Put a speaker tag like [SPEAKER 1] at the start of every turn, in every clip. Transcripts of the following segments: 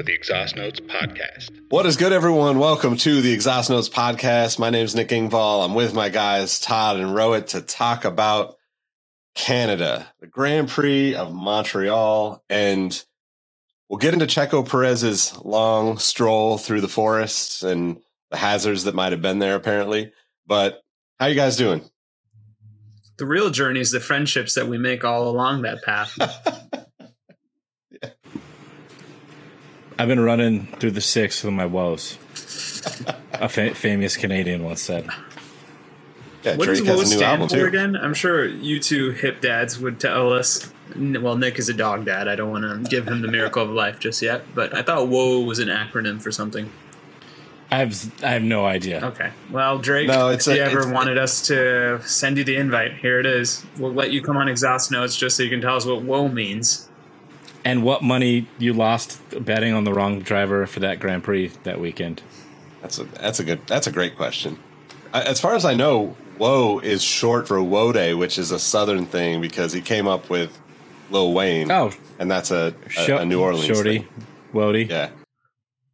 [SPEAKER 1] to the Exhaust Notes podcast.
[SPEAKER 2] What is good, everyone? Welcome to the Exhaust Notes podcast. My name is Nick Engvall. I'm with my guys, Todd and Rohit, to talk about Canada, the Grand Prix of Montreal, and we'll get into Checo Perez's long stroll through the forests and the hazards that might have been there, apparently. But how you guys doing?
[SPEAKER 3] The real journey is the friendships that we make all along that path.
[SPEAKER 4] I've been running through the six with my woes. A fa- famous Canadian once said.
[SPEAKER 2] Yeah,
[SPEAKER 3] what does
[SPEAKER 2] Drake has
[SPEAKER 3] WOW stand for again? I'm sure you two hip dads would tell us. Well, Nick is a dog dad. I don't want to give him the miracle of life just yet, but I thought WOA was an acronym for something.
[SPEAKER 4] I have I have no idea.
[SPEAKER 3] Okay. Well, Drake,
[SPEAKER 2] No, it's
[SPEAKER 3] if you ever
[SPEAKER 2] it's-
[SPEAKER 3] wanted us to send you the invite, here it is. We'll let you come on Exhaust Notes just so you can tell us what WOA means.
[SPEAKER 4] And what money you lost betting on the wrong driver for that Grand Prix that weekend?
[SPEAKER 2] That's a that's a good that's a great question. I, as far as I know, "Whoa" is short for "Wode," which is a Southern thing because he came up with Lil Wayne.
[SPEAKER 4] Oh,
[SPEAKER 2] and that's a a,
[SPEAKER 4] Sho-
[SPEAKER 2] a New Orleans
[SPEAKER 4] Shorty,
[SPEAKER 2] thing.
[SPEAKER 4] Wody.
[SPEAKER 2] Yeah,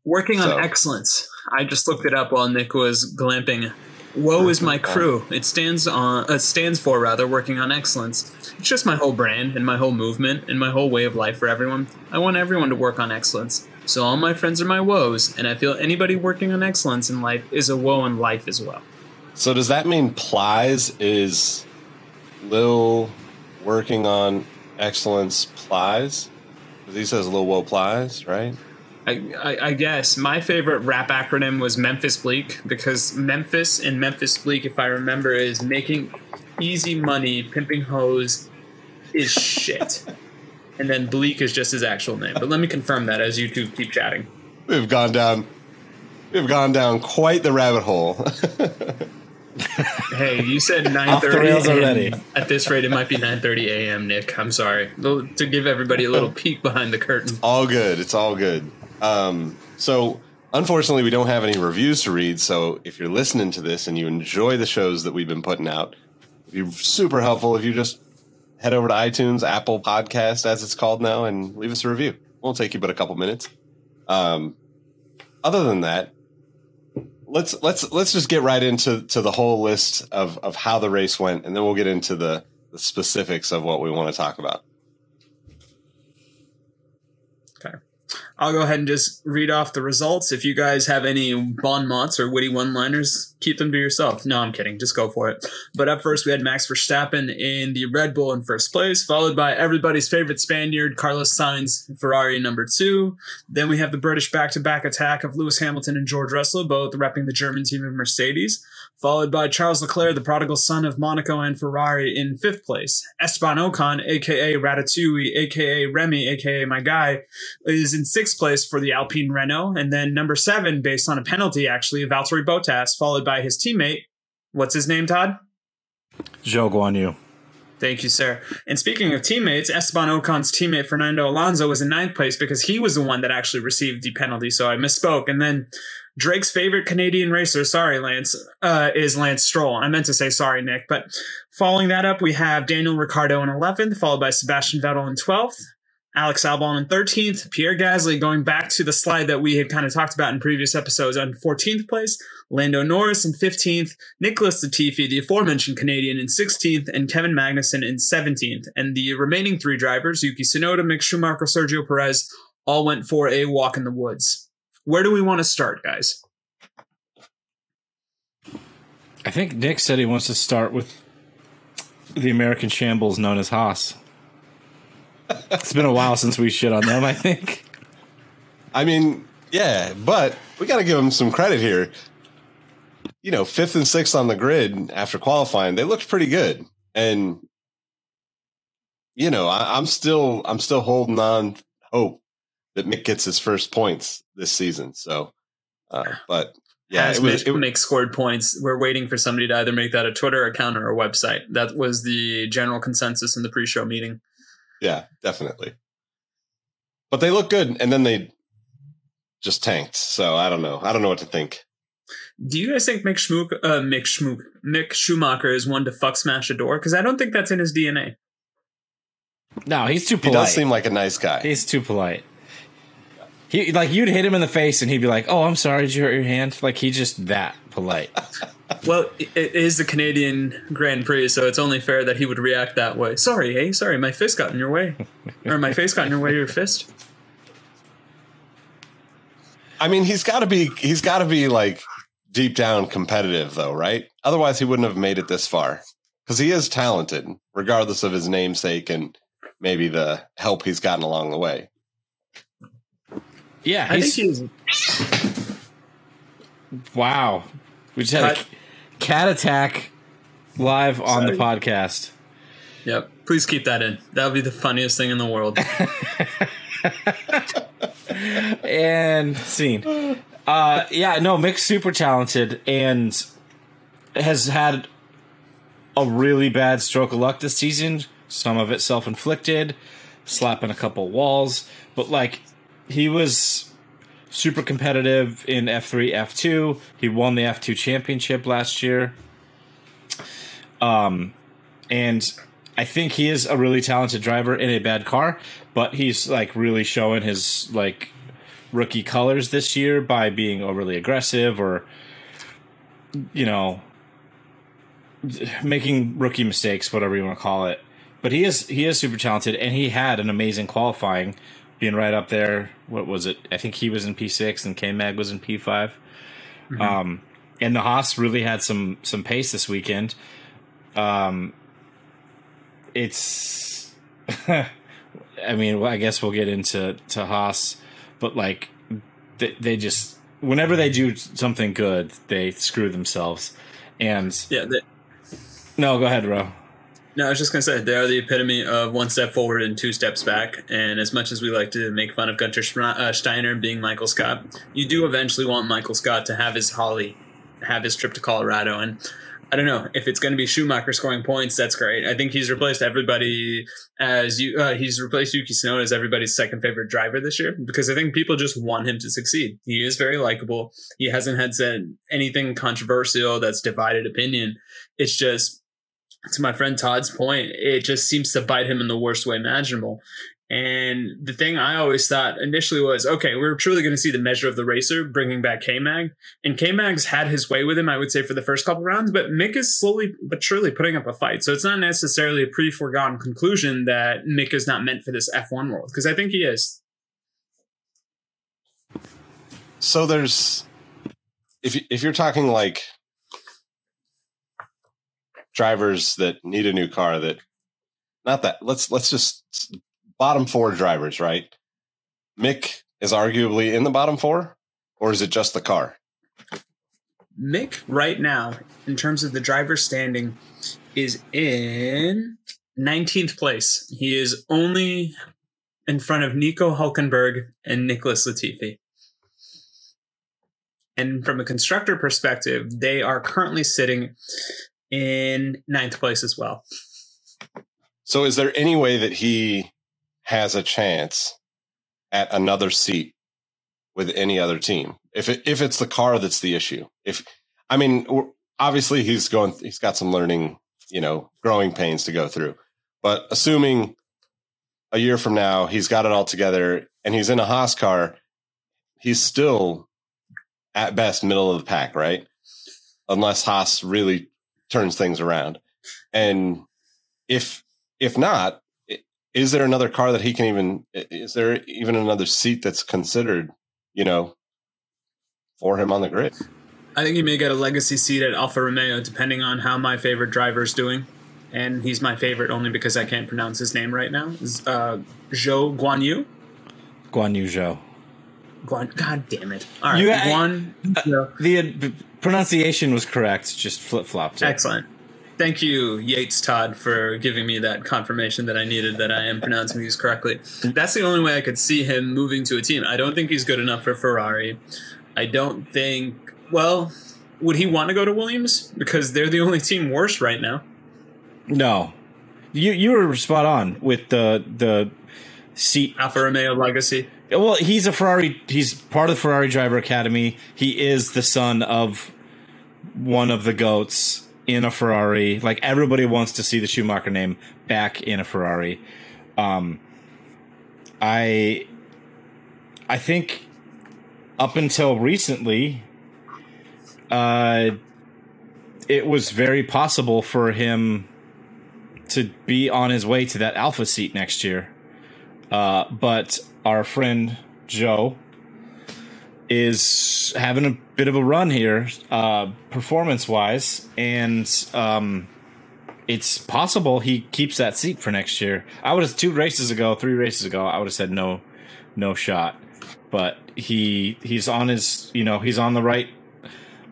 [SPEAKER 3] Working on excellence. I just looked it up while Nick was glamping. Woe is my crew. It stands on uh, stands for rather working on excellence. It's just my whole brand and my whole movement and my whole way of life for everyone. I want everyone to work on excellence. So all my friends are my woes, and I feel anybody working on excellence in life is a woe in life as well.
[SPEAKER 2] So does that mean Plies is Lil working on excellence Plies? 'Cause he says Lil Woe Plies, right?
[SPEAKER 3] I, I, I guess my favorite rap acronym was Memphis Bleek because Memphis and Memphis Bleek, if I remember, is making easy money, pimping hoes is shit. and then Bleek is just his actual name. But let me confirm that as you two keep chatting.
[SPEAKER 2] We've gone down we've gone down quite the rabbit hole.
[SPEAKER 3] Hey, you said
[SPEAKER 4] Off the rails
[SPEAKER 3] 9:30
[SPEAKER 4] already.
[SPEAKER 3] At this rate, it might be 9:30 a.m. Nick, I'm sorry to give everybody a little peek behind the curtain.
[SPEAKER 2] all good. It's all good. Um, so unfortunately, we don't have any reviews to read. So if you're listening to this and you enjoy the shows that we've been putting out, it'd be super helpful if you just head over to iTunes, Apple Podcast, as it's called now, and leave us a review. Won't take you but a couple minutes. Um, other than that, let's let's let's just get right into to the whole list of of how the race went, and then we'll get into the the specifics of what we want to talk about.
[SPEAKER 3] Okay. I'll go ahead and just read off the results. If you guys have any bon mots or witty one liners, keep them to yourself. No, I'm kidding. Just go for it. But up first, we had Max Verstappen in the Red Bull in first place, followed by everybody's favorite Spaniard, Carlos Sainz, Ferrari number two. Then we have the British back to back attack of Lewis Hamilton and George Russell, both repping the German team of Mercedes followed by Charles Leclerc, the prodigal son of Monaco and Ferrari, in fifth place. Esteban Ocon, aka Ratatouille, aka Remy, aka my guy, is in sixth place for the Alpine Renault. And then number seven, based on a penalty, actually, Valtteri Bottas, followed by his teammate. What's his name, Todd?
[SPEAKER 4] Zhou Guan Yu.
[SPEAKER 3] Thank you, sir. And speaking of teammates, Esteban Ocon's teammate Fernando Alonso was in ninth place because he was the one that actually received the penalty. So I misspoke. And then Drake's favorite Canadian racer, sorry, Lance, uh, is Lance Stroll. I meant to say sorry, Nick. But following that up, we have Daniel Ricciardo in 11th, followed by Sebastian Vettel in 12th. Alex Albon in 13th, Pierre Gasly going back to the slide that we had kind of talked about in previous episodes on 14th place, Lando Norris in 15th, Nicholas Latifi, the aforementioned Canadian, in 16th, and Kevin Magnussen in 17th. And the remaining three drivers, Yuki Tsunoda, Mick Schumacher, Sergio Perez, all went for a walk in the woods. Where do we want to start, guys?
[SPEAKER 4] I think Nick said he wants to start with the American shambles known as Haas. It's been a while since we shit on them, I think.
[SPEAKER 2] I mean, yeah, but we got to give them some credit here. You know, fifth and sixth on the grid after qualifying, they looked pretty good, and you know, I, I'm still I'm still holding on hope that Mick gets his first points this season. So, uh, but yeah,
[SPEAKER 3] Has
[SPEAKER 2] it was,
[SPEAKER 3] Mick,
[SPEAKER 2] it,
[SPEAKER 3] Mick scored points. We're waiting for somebody to either make that a Twitter account or a website. That was the general consensus in the pre-show meeting.
[SPEAKER 2] yeah, definitely. But they look good, and then they just tanked. So I don't know. I don't know what to think.
[SPEAKER 3] Do you guys think Mick Schmook, uh, Mick Schmook, Mick Schumacher is one to fuck smash a door? Because I don't think that's in his DNA.
[SPEAKER 4] No, he's too
[SPEAKER 2] He
[SPEAKER 4] polite.
[SPEAKER 2] does seem like a nice guy.
[SPEAKER 4] he's too polite. He like you'd hit him in the face and he'd be like, "Oh, I'm sorry, did you hurt your hand?" Like he just that polite.
[SPEAKER 3] Well, it it is the Canadian Grand Prix, so it's only fair that he would react that way. Sorry, hey, sorry, my fist got in your way, or my face got in your way. Your fist.
[SPEAKER 2] I mean, he's got to be he's got to be like deep down competitive though, right? Otherwise, he wouldn't have made it this far. Because he is talented, regardless of his namesake and maybe the help he's gotten along the way.
[SPEAKER 4] Yeah,
[SPEAKER 3] I think
[SPEAKER 4] he's, wow. We just had a cat attack live on the podcast.
[SPEAKER 3] Yep. Please keep that in. That would be the funniest thing in the world.
[SPEAKER 4] and scene. Uh, yeah, no, Mick's super talented and has had a really bad stroke of luck this season. Some of it self inflicted, slapping a couple walls, but like he was super competitive in F3, F2. He won the F2 championship last year. Um, and I think he is a really talented driver in a bad car, but he's like really showing his like rookie colors this year by being overly aggressive or you know making rookie mistakes, whatever you want to call it. But he is he is super talented, and he had an amazing qualifying, being right up there. What was it? I think he was in P six and K Mag was in P 5 Um, and the Haas really had some some pace this weekend. Um, it's, I mean, well, I guess we'll get into to Haas, but like they, they just whenever they do something good, they screw themselves. And
[SPEAKER 3] yeah. They,
[SPEAKER 4] no, go ahead, Ro.
[SPEAKER 3] No, I was just gonna say they are the epitome of one step forward and two steps back. And as much as we like to make fun of Gunter uh, Steiner being Michael Scott, you do eventually want Michael Scott to have his Holly, have his trip to Colorado, and. I don't know if it's going to be Schumacher scoring points. That's great. I think he's replaced everybody as you. Uh, he's replaced Yuki Tsunoda as everybody's second favorite driver this year because I think people just want him to succeed. He is very likable. He hasn't had said anything controversial that's divided opinion. It's just to my friend Todd's point, it just seems to bite him in the worst way imaginable. And the thing I always thought initially was, okay, we're truly going to see the measure of the racer bringing back K-Mag. And K-Mag's had his way with him, I would say, for the first couple rounds, but Mick is slowly but surely putting up a fight. So it's not necessarily a pre-foregone conclusion that Mick is not meant for this F1 world, because I think he is.
[SPEAKER 2] So there's if if you're talking like drivers that need a new car that not that let's let's just bottom four drivers, right? Mick is arguably in the bottom four, or is it just the car?
[SPEAKER 3] Mick, right now, in terms of the driver standing, is in 19th place. He is only in front of Nico Hulkenberg and Nicholas Latifi. And from a constructor perspective, they are currently sitting in ninth place as well.
[SPEAKER 2] So is there any way that he has a chance at another seat with any other team? If it, if it's the car that's the issue. If I mean, obviously he's going he's got some learning, you know, growing pains to go through. But assuming a year from now he's got it all together and he's in a Haas car, he's still at best middle of the pack, right? Unless Haas really turns things around. And if if not, is there another car that he can even is there even another seat that's considered, you know, for him on the grid?
[SPEAKER 3] I think he may get a legacy seat at Alfa Romeo, depending on how my favorite driver is doing. And he's my favorite only because I can't pronounce his name right now. Is, Uh, Zhou Guan Yu?
[SPEAKER 4] Guan Yu Zhou.
[SPEAKER 3] Guan, God damn it. All right.
[SPEAKER 4] You-
[SPEAKER 3] Guan. Zhou.
[SPEAKER 4] The uh, pronunciation was correct, just flip flopped.
[SPEAKER 3] Excellent. Thank you, Yates Todd, for giving me that confirmation that I needed that I am pronouncing these correctly. That's the only way I could see him moving to a team. I don't think he's good enough for Ferrari. I don't think. Well, would he want to go to Williams? Because they're the only team worse right now.
[SPEAKER 4] No, you you were spot on with the the seat.
[SPEAKER 3] Alfa Romeo legacy.
[SPEAKER 4] Well, he's a Ferrari. He's part of the Ferrari Driver Academy. He is the son of one of the goats in a Ferrari. Like everybody wants to see the Schumacher name back in a Ferrari. Um, I I think up until recently, uh, it was very possible for him to be on his way to that Alfa seat next year. Uh, but our friend Zhou is having a bit of a run here, uh, performance wise, and um, it's possible he keeps that seat for next year. I would have two races ago, three races ago, I would have said no, no shot. But he he's on his you know he's on the right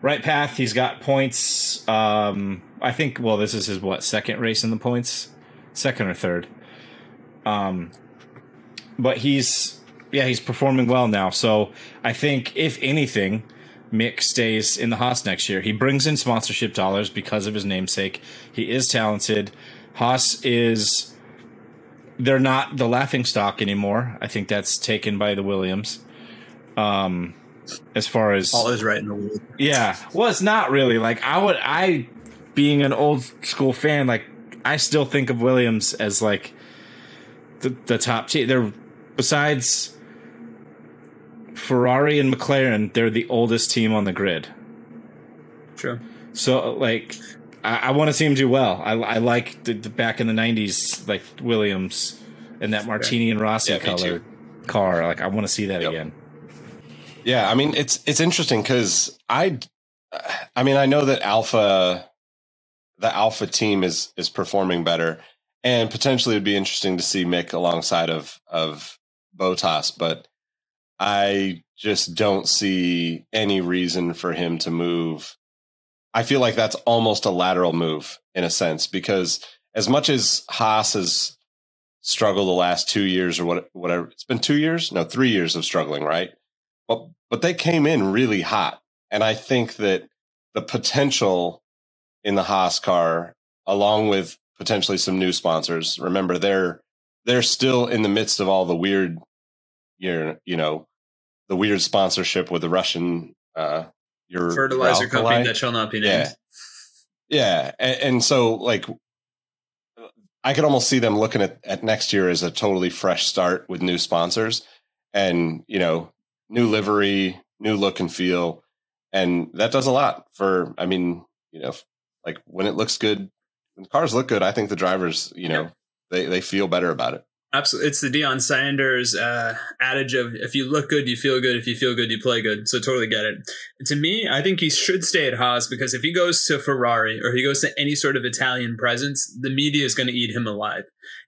[SPEAKER 4] right path. He's got points. Um, I think. Well, this is his what second race in the points, second or third. Um, but he's yeah he's performing well now. So I think if anything, Mick stays in the Haas next year. He brings in sponsorship dollars because of his namesake. He is talented. Haas is they're not the laughing stock anymore. I think that's taken by the Williams. Um, as far as
[SPEAKER 3] All is right in the world.
[SPEAKER 4] yeah, well, it's not really like I would. I being an old school fan, like I still think of Williams as like the the top team. They're besides Ferrari and McLaren, they're the oldest team on the grid.
[SPEAKER 3] True.
[SPEAKER 4] So like, I, I want to see him do well. I, I like the, the back in the '90s, like Williams and that Martini and Rossi
[SPEAKER 2] Yeah,
[SPEAKER 4] color car. Like I want to see that
[SPEAKER 2] Yep.
[SPEAKER 4] again.
[SPEAKER 2] Yeah, I mean it's it's interesting because I, I mean I know that Alfa, the Alfa team is is performing better, and potentially it'd be interesting to see Mick alongside of of Bottas, but I just don't see any reason for him to move. I feel like that's almost a lateral move in a sense because as much as Haas has struggled the last two years or what whatever it's been two years no three years of struggling right but but they came in really hot, and I think that the potential in the Haas car, along with potentially some new sponsors. Remember, they're they're still in the midst of all the weird, you you know, the weird sponsorship with the Russian uh, your
[SPEAKER 3] Fertilizer company that shall not be named.
[SPEAKER 2] Yeah. Yeah, and, and so like I could almost see them looking at, at next year as a totally fresh start with new sponsors and, you know, new livery, new look and feel. And that does a lot for, I mean, you know, like when it looks good, when cars look good, I think the drivers, you know,
[SPEAKER 3] Yeah.
[SPEAKER 2] they, they feel better about it.
[SPEAKER 3] Absolutely, it's the Deion Sanders uh, adage of if you look good, you feel good. If you feel good, you play good. So totally get it. To me, I think he should stay at Haas because if he goes to Ferrari or he goes to any sort of Italian presence, the media is going to eat him alive.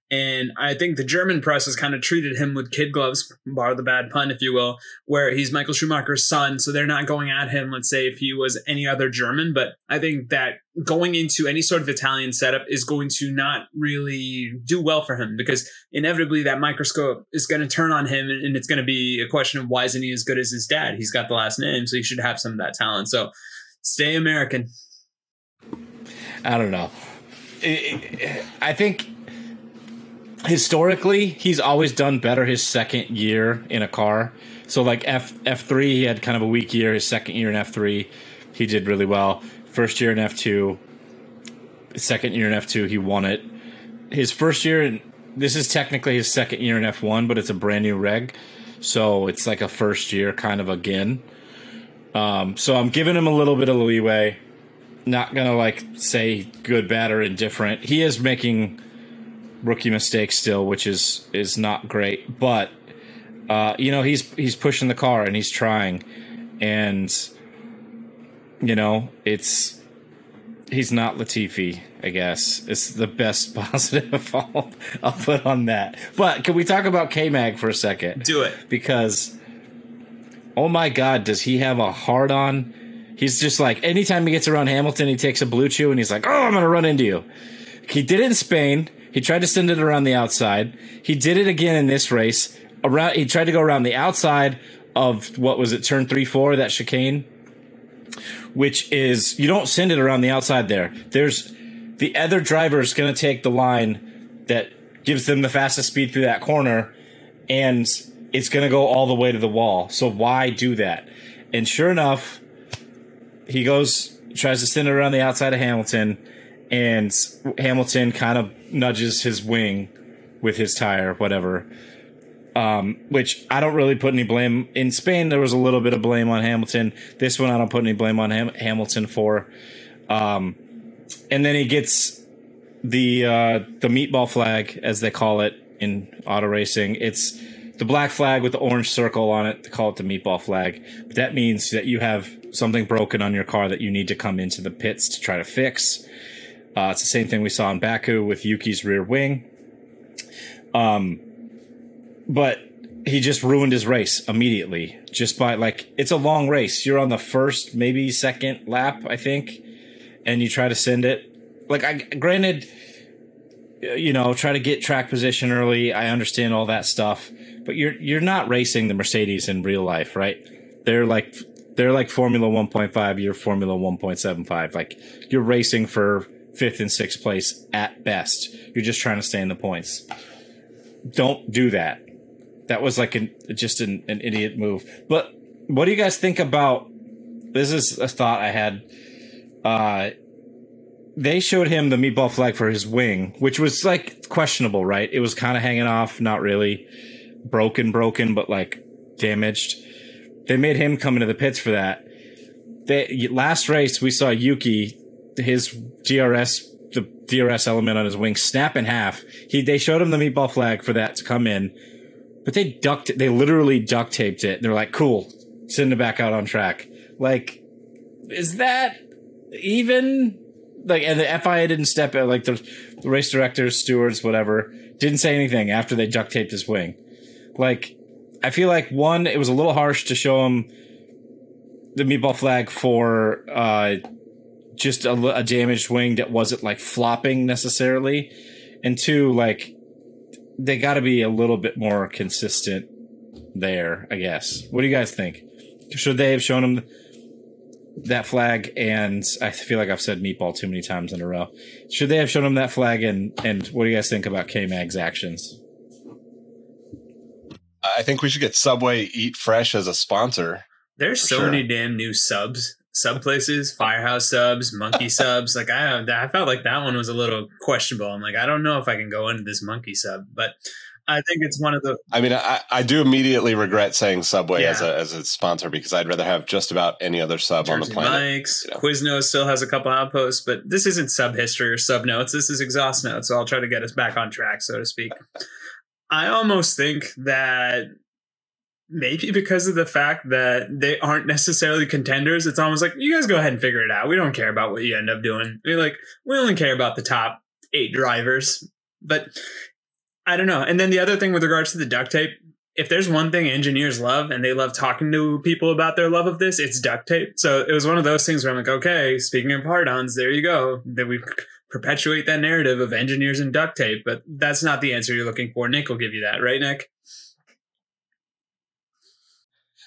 [SPEAKER 3] And I think the German press has kind of treated him with kid gloves, bar the bad pun, if you will, where he's Michael Schumacher's son. So they're not going at him, let's say, if he was any other German. But I think that going into any sort of Italian setup is going to not really do well for him because inevitably that microscope is going to turn on him and it's going to be a question of why isn't he as good as his dad? He's got the last name, so he should have some of that talent. So stay American.
[SPEAKER 4] I don't know. I think historically he's always done better his second year in a car. So like F F three, he had kind of a weak year. His second year in F three, he did really well. First year in F two, second year in F two, he won it. His first year in this is technically his second year in F one, but it's a brand new reg, so it's like a first year kind of again. Um, so I'm giving him a little bit of leeway not gonna like say good, bad, or indifferent. He is making rookie mistake still, which is is not great. But uh, you know he's he's pushing the car and he's trying, and you know it's he's not Latifi. I guess it's the best positive I'll, I'll put on that. But can we talk about K Mag for a second?
[SPEAKER 3] Do it.
[SPEAKER 4] because oh my god, does he have a hard on? He's just like anytime he gets around Hamilton, he takes a BlueChew and he's like, "Oh, I'm gonna run into you." He did it in Spain. He tried to send it around the outside. He did it again in this race. Around, he tried to go around the outside of what was it, turn three, four, that chicane, which is you don't send it around the outside there. There's the other driver is going to take the line that gives them the fastest speed through that corner, and it's going to go all the way to the wall. So why do that? And sure enough, he goes tries to send it around the outside of Hamilton, and Hamilton kind of nudges his wing with his tire, whatever. Um, which I don't really put any blame in Spain. There was a little bit of blame on Hamilton. This one, I don't put any blame on Ham- Hamilton for. Um, and then he gets the uh, the meatball flag, as they call it in auto racing. It's the black flag with the orange circle on it. They call it the meatball flag. But that means that you have something broken on your car that you need to come into the pits to try to fix. Uh, it's the same thing we saw in Baku with Yuki's rear wing. Um, but he just ruined his race immediately just by like it's a long race. You're on the first, maybe second lap, I think, and you try to send it. Like I granted, you know, try to get track position early. I understand all that stuff, but you're you're not racing the Mercedes in real life, right? They're like they're like Formula 1.5, you're Formula 1.75. Like you're racing for fifth and sixth place at best. You're just trying to stay in the points. Don't do that. That was like an just an, an idiot move. But what do you guys think about this is a thought I had. Uh they showed him the meatball flag for his wing, which was like questionable, right? It was kind of hanging off, not really broken, broken, but like damaged. They made him come into the pits for that. They, last race, we saw Yuki, his DRS, the DRS element on his wing snap in half. He, they showed him the meatball flag for that to come in, but they ducked it. They literally duct taped it. They're like, cool, send it back out on track. Like, is that even? like and the FIA didn't step in like the, the race directors, stewards, whatever, didn't say anything after they duct taped his wing. Like I feel like one, it was a little harsh to show him the meatball flag for uh, just a, a damaged wing that wasn't like flopping necessarily, and two, like they got to be a little bit more consistent there. I guess. What do you guys think? Should they have shown him? that flag and I feel like I've said meatball too many times in a row. Should they have shown him that flag and and what do you guys think about K Mag's actions?
[SPEAKER 2] I think we should get Subway Eat Fresh as a sponsor.
[SPEAKER 3] There's so
[SPEAKER 2] sure.
[SPEAKER 3] many damn new subs, sub places, Firehouse subs, Monkey subs. Like I, I felt like that one was a little questionable. I'm like, I don't know if I can go into this Monkey sub, but I think it's one of the.
[SPEAKER 2] I mean, I, I do immediately regret saying Subway
[SPEAKER 3] Yeah.
[SPEAKER 2] as a as a sponsor because I'd rather have just about any other sub on the planet.
[SPEAKER 3] Mike's,
[SPEAKER 2] you know.
[SPEAKER 3] Quiznos still has a couple outposts, but this isn't sub history or sub notes. This is exhaust notes. So I'll try to get us back on track, so to speak. I almost think that maybe because of the fact that they aren't necessarily contenders, it's almost like you guys go ahead and figure it out. We don't care about what you end up doing. We're like we only care about the top eight drivers, but I don't know. And then the other thing with regards to the duct tape, if there's one thing engineers love and they love talking to people about their love of this, it's duct tape. So it was one of those things where I'm like, okay, speaking of hard-ons, there you go. That we perpetuate that narrative of engineers and duct tape, but that's not the answer you're looking for. Nick will give you that, right, Nick?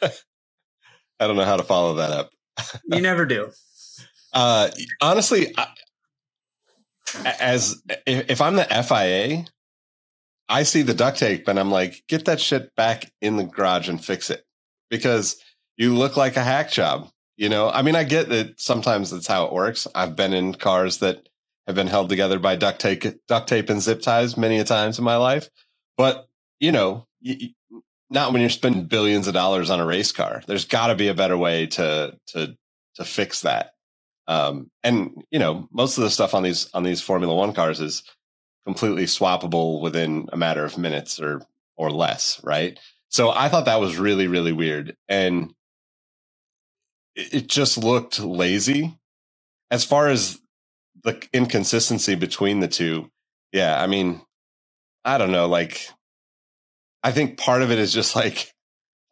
[SPEAKER 2] I don't know how to follow that up.
[SPEAKER 3] You never do.
[SPEAKER 2] Uh, honestly, I, as if, I'm the FIA, I see the duct tape and I'm like, get that shit back in the garage and fix it because you look like a hack job. You know, I mean, I get that sometimes that's how it works. I've been in cars that have been held together by duct tape, duct tape and zip ties many a times in my life, but you know, not when you're spending billions of dollars on a race car. There's got to be a better way to to to fix that. Um, and you know, most of the stuff on these on these Formula One cars is completely swappable within a matter of minutes or or less, right? So I thought that was really really weird, and it, it just looked lazy. As far as the inconsistency between the two, yeah, I mean, I don't know, like. I think part of it is just like,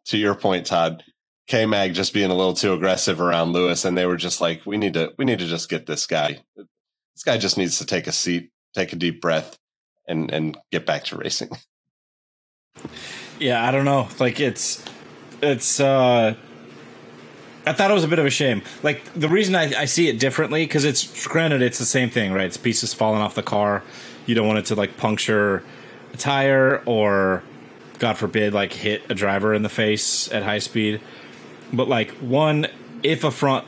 [SPEAKER 2] to your point, Todd, K Mag just being a little too aggressive around Lewis, and they were just like, we need to, we need to just get this guy. This guy just needs to take a seat, take a deep breath, and and get back to racing.
[SPEAKER 4] Yeah, I don't know. Like it's it's uh I thought it was a bit of a shame. Like the reason I, I see it differently because it's granted it's the same thing, right? It's pieces falling off the car. You don't want it to like puncture a tire or, God forbid, like hit a driver in the face at high speed. But like one, if a front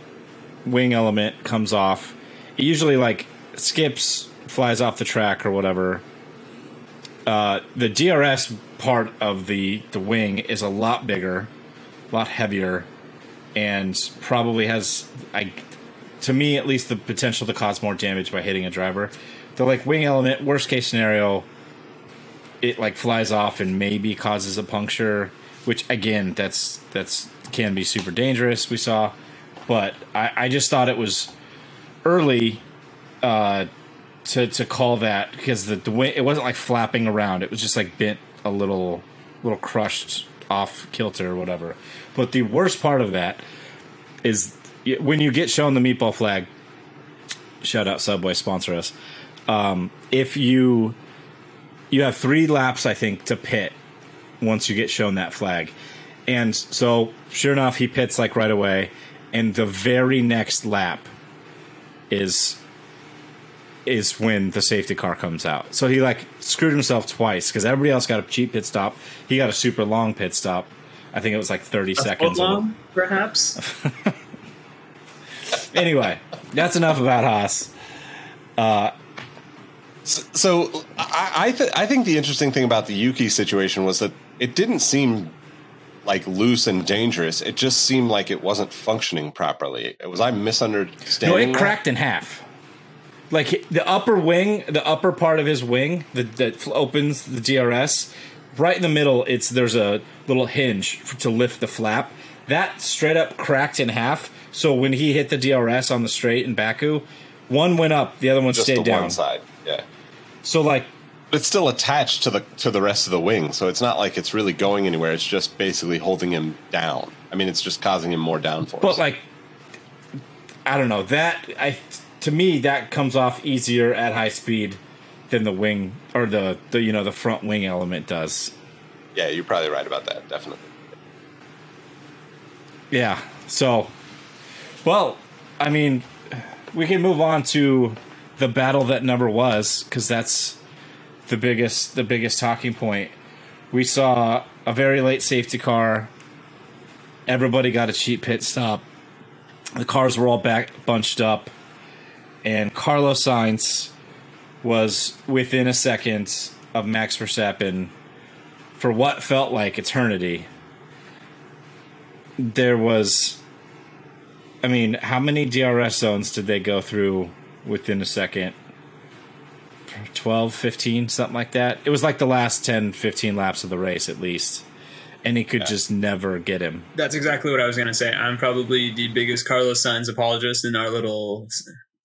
[SPEAKER 4] wing element comes off, it usually like skips, flies off the track or whatever. Uh, the DRS part of the the wing is a lot bigger, a lot heavier, and probably has I to me at least the potential to cause more damage by hitting a driver. The like wing element, worst case scenario, it like flies off and maybe causes a puncture, which again that's that's can be super dangerous. We saw, but I, I just thought it was early uh, to to call that because the the wing it wasn't like flapping around. It was just like bent a little little crushed off kilter or whatever. But the worst part of that is when you get shown the meatball flag. Shout out Subway sponsor us. Um, if you you have three laps, I think, to pit once you get shown that flag. And so, sure enough, he pits like right away. And the very next lap is is when the safety car comes out. So he like screwed himself twice because everybody else got a cheap pit stop. He got a super long pit stop. I think it was like thirty
[SPEAKER 3] A
[SPEAKER 4] seconds.
[SPEAKER 3] long, perhaps.
[SPEAKER 4] Anyway, that's enough about Haas.
[SPEAKER 2] So I I, th- I think the interesting thing about the Yuki situation was that it didn't seem like loose and dangerous. It just seemed like it wasn't functioning properly. Was I misunderstanding?
[SPEAKER 4] No,
[SPEAKER 2] it
[SPEAKER 4] cracked in half. Like the upper wing, the upper part of his wing that, that opens the DRS, right in the middle, it's there's a little hinge to lift the flap. That straight up cracked in half. So when he hit the DRS on the straight in Baku, one went up, the other one
[SPEAKER 2] just
[SPEAKER 4] stayed
[SPEAKER 2] the
[SPEAKER 4] down.
[SPEAKER 2] one side. Yeah.
[SPEAKER 4] So like
[SPEAKER 2] It's still attached to the to the rest of the wing, so it's not like it's really going anywhere. It's just basically holding him down. I mean, it's just causing him more downforce.
[SPEAKER 4] But like, I don't know that I to me that comes off easier at high speed than the wing or the the you know the front wing element does.
[SPEAKER 2] yeah, you're probably right about that. Definitely.
[SPEAKER 4] Yeah. So, well, I mean, we can move on to the battle that never was because that's the biggest the biggest talking point. We saw a very late safety car. Everybody got a cheap pit stop. The cars were all back bunched up, and Carlos Sainz was within a second of Max Verstappen for what felt like eternity there was I mean, how many DRS zones did they go through within a second? 12, 15, something like that. It was like the last 10, 15 laps of the race at least. And he could just never get him.
[SPEAKER 3] That's exactly what I was going to say. I'm probably the biggest Carlos Sainz apologist in our little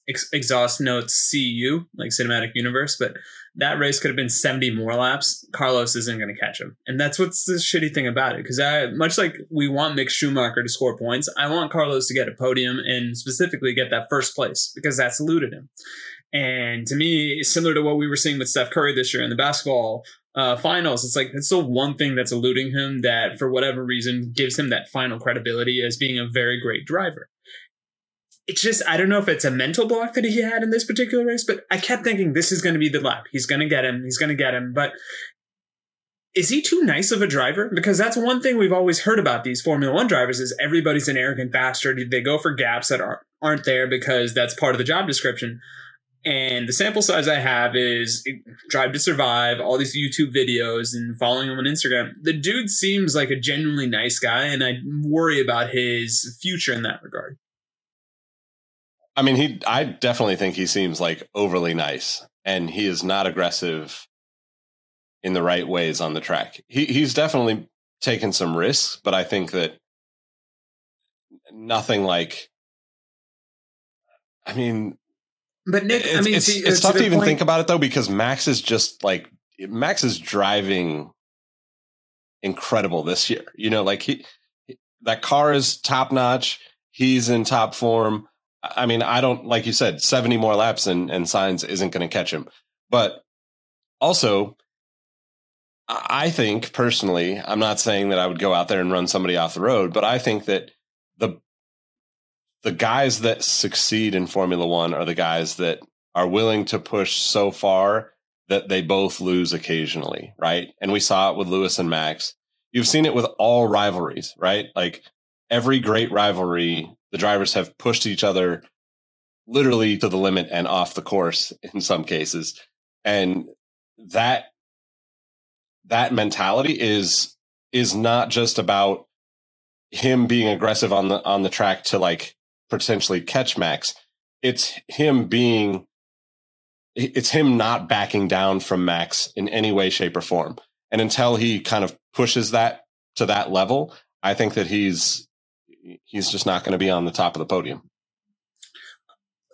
[SPEAKER 3] ex- exhaust notes CU, like cinematic universe, but that race could have been 70 more laps. Carlos isn't going to catch him. And that's what's the shitty thing about it. Because much like we want Mick Schumacher to score points, I want Carlos to get a podium and specifically get that first place because that's eluded him. And to me, similar to what we were seeing with Steph Curry this year in the basketball uh, finals, it's like it's the one thing that's eluding him that, for whatever reason, gives him that final credibility as being a very great driver. It's just I don't know if it's a mental block that he had in this particular race, but I kept thinking this is going to be the lap. He's going to get him. He's going to get him. But is he too nice of a driver? Because that's one thing we've always heard about these Formula One drivers is everybody's an arrogant bastard. They go for gaps that aren't aren't there because that's part of the job description. And the sample size I have is Drive to Survive, all these YouTube videos, and following him on Instagram. The dude seems like a genuinely nice guy, and I worry about his future in that regard.
[SPEAKER 2] I mean, he. I definitely think he seems like overly nice, and he is not aggressive in the right ways on the track. He he's definitely taken some risks, but I think that nothing like. I mean,
[SPEAKER 3] But Nick,
[SPEAKER 2] it's,
[SPEAKER 3] I mean,
[SPEAKER 2] it's,
[SPEAKER 3] to-
[SPEAKER 2] it's
[SPEAKER 3] to
[SPEAKER 2] tough to even
[SPEAKER 3] point-
[SPEAKER 2] think about it though because Max is just like Max is driving incredible this year. You know, like he that car is top notch. He's in top form. I mean, I don't like you said, seventy more laps and and Sainz isn't going to catch him. But also, I think personally, I'm not saying that I would go out there and run somebody off the road, but I think that the the guys that succeed in Formula One are the guys that are willing to push so far that they both lose occasionally, right? And we saw it with Lewis and Max. You've seen it with all rivalries, right? Like every great rivalry, the drivers have pushed each other literally to the limit and off the course in some cases. And that that mentality is is not just about him being aggressive on the on the track to like potentially catch Max. It's him being it's him not backing down from Max in any way, shape, or form. And until he kind of pushes that to that level, I think that he's he's just not going to be on the top of the podium.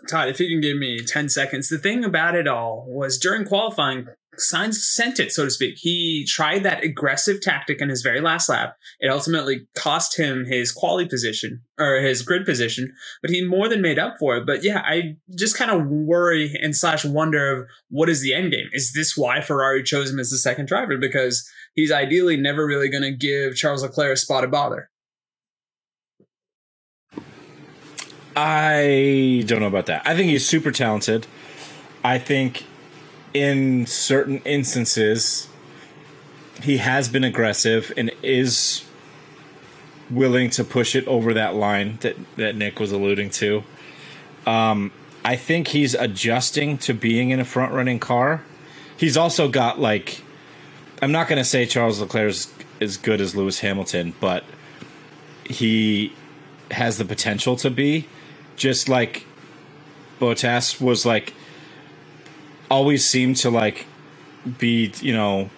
[SPEAKER 3] Todd, if you can give me 10 seconds. The thing about it all was during qualifying, Sainz sent it, so to speak. He tried that aggressive tactic in his very last lap. It ultimately cost him his quality position or his grid position, but he more than made up for it. But yeah, I just kind of worry and slash wonder of what is the end game? Is this why Ferrari chose him as the second driver? Because he's ideally never really going to give Charles Leclerc a spot of bother.
[SPEAKER 4] I don't know about that. I think he's super talented. I think in certain instances he has been aggressive and is willing to push it over that line that, that Nick was alluding to. Um, I think he's adjusting to being in a front running car. He's also got like I'm not going to say Charles Leclerc is as good as Lewis Hamilton, but he has the potential to be just like Bottas was like always seemed to like be, you know,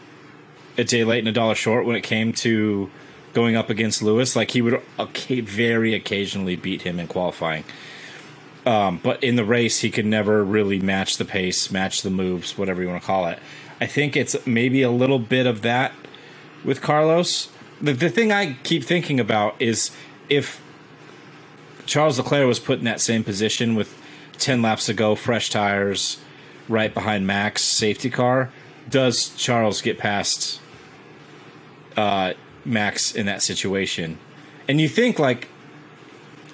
[SPEAKER 4] a day late and a dollar short when it came to going up against Lewis. Like he would okay, very occasionally beat him in qualifying. Um, but in the race, he could never really match the pace, match the moves, whatever you want to call it. I think it's maybe a little bit of that with Carlos. The, the thing I keep thinking about is if Charles Leclerc was put in that same position with 10 laps to go, fresh tires, right behind Max, safety car. Does Charles get past uh, Max in that situation? And you think, like,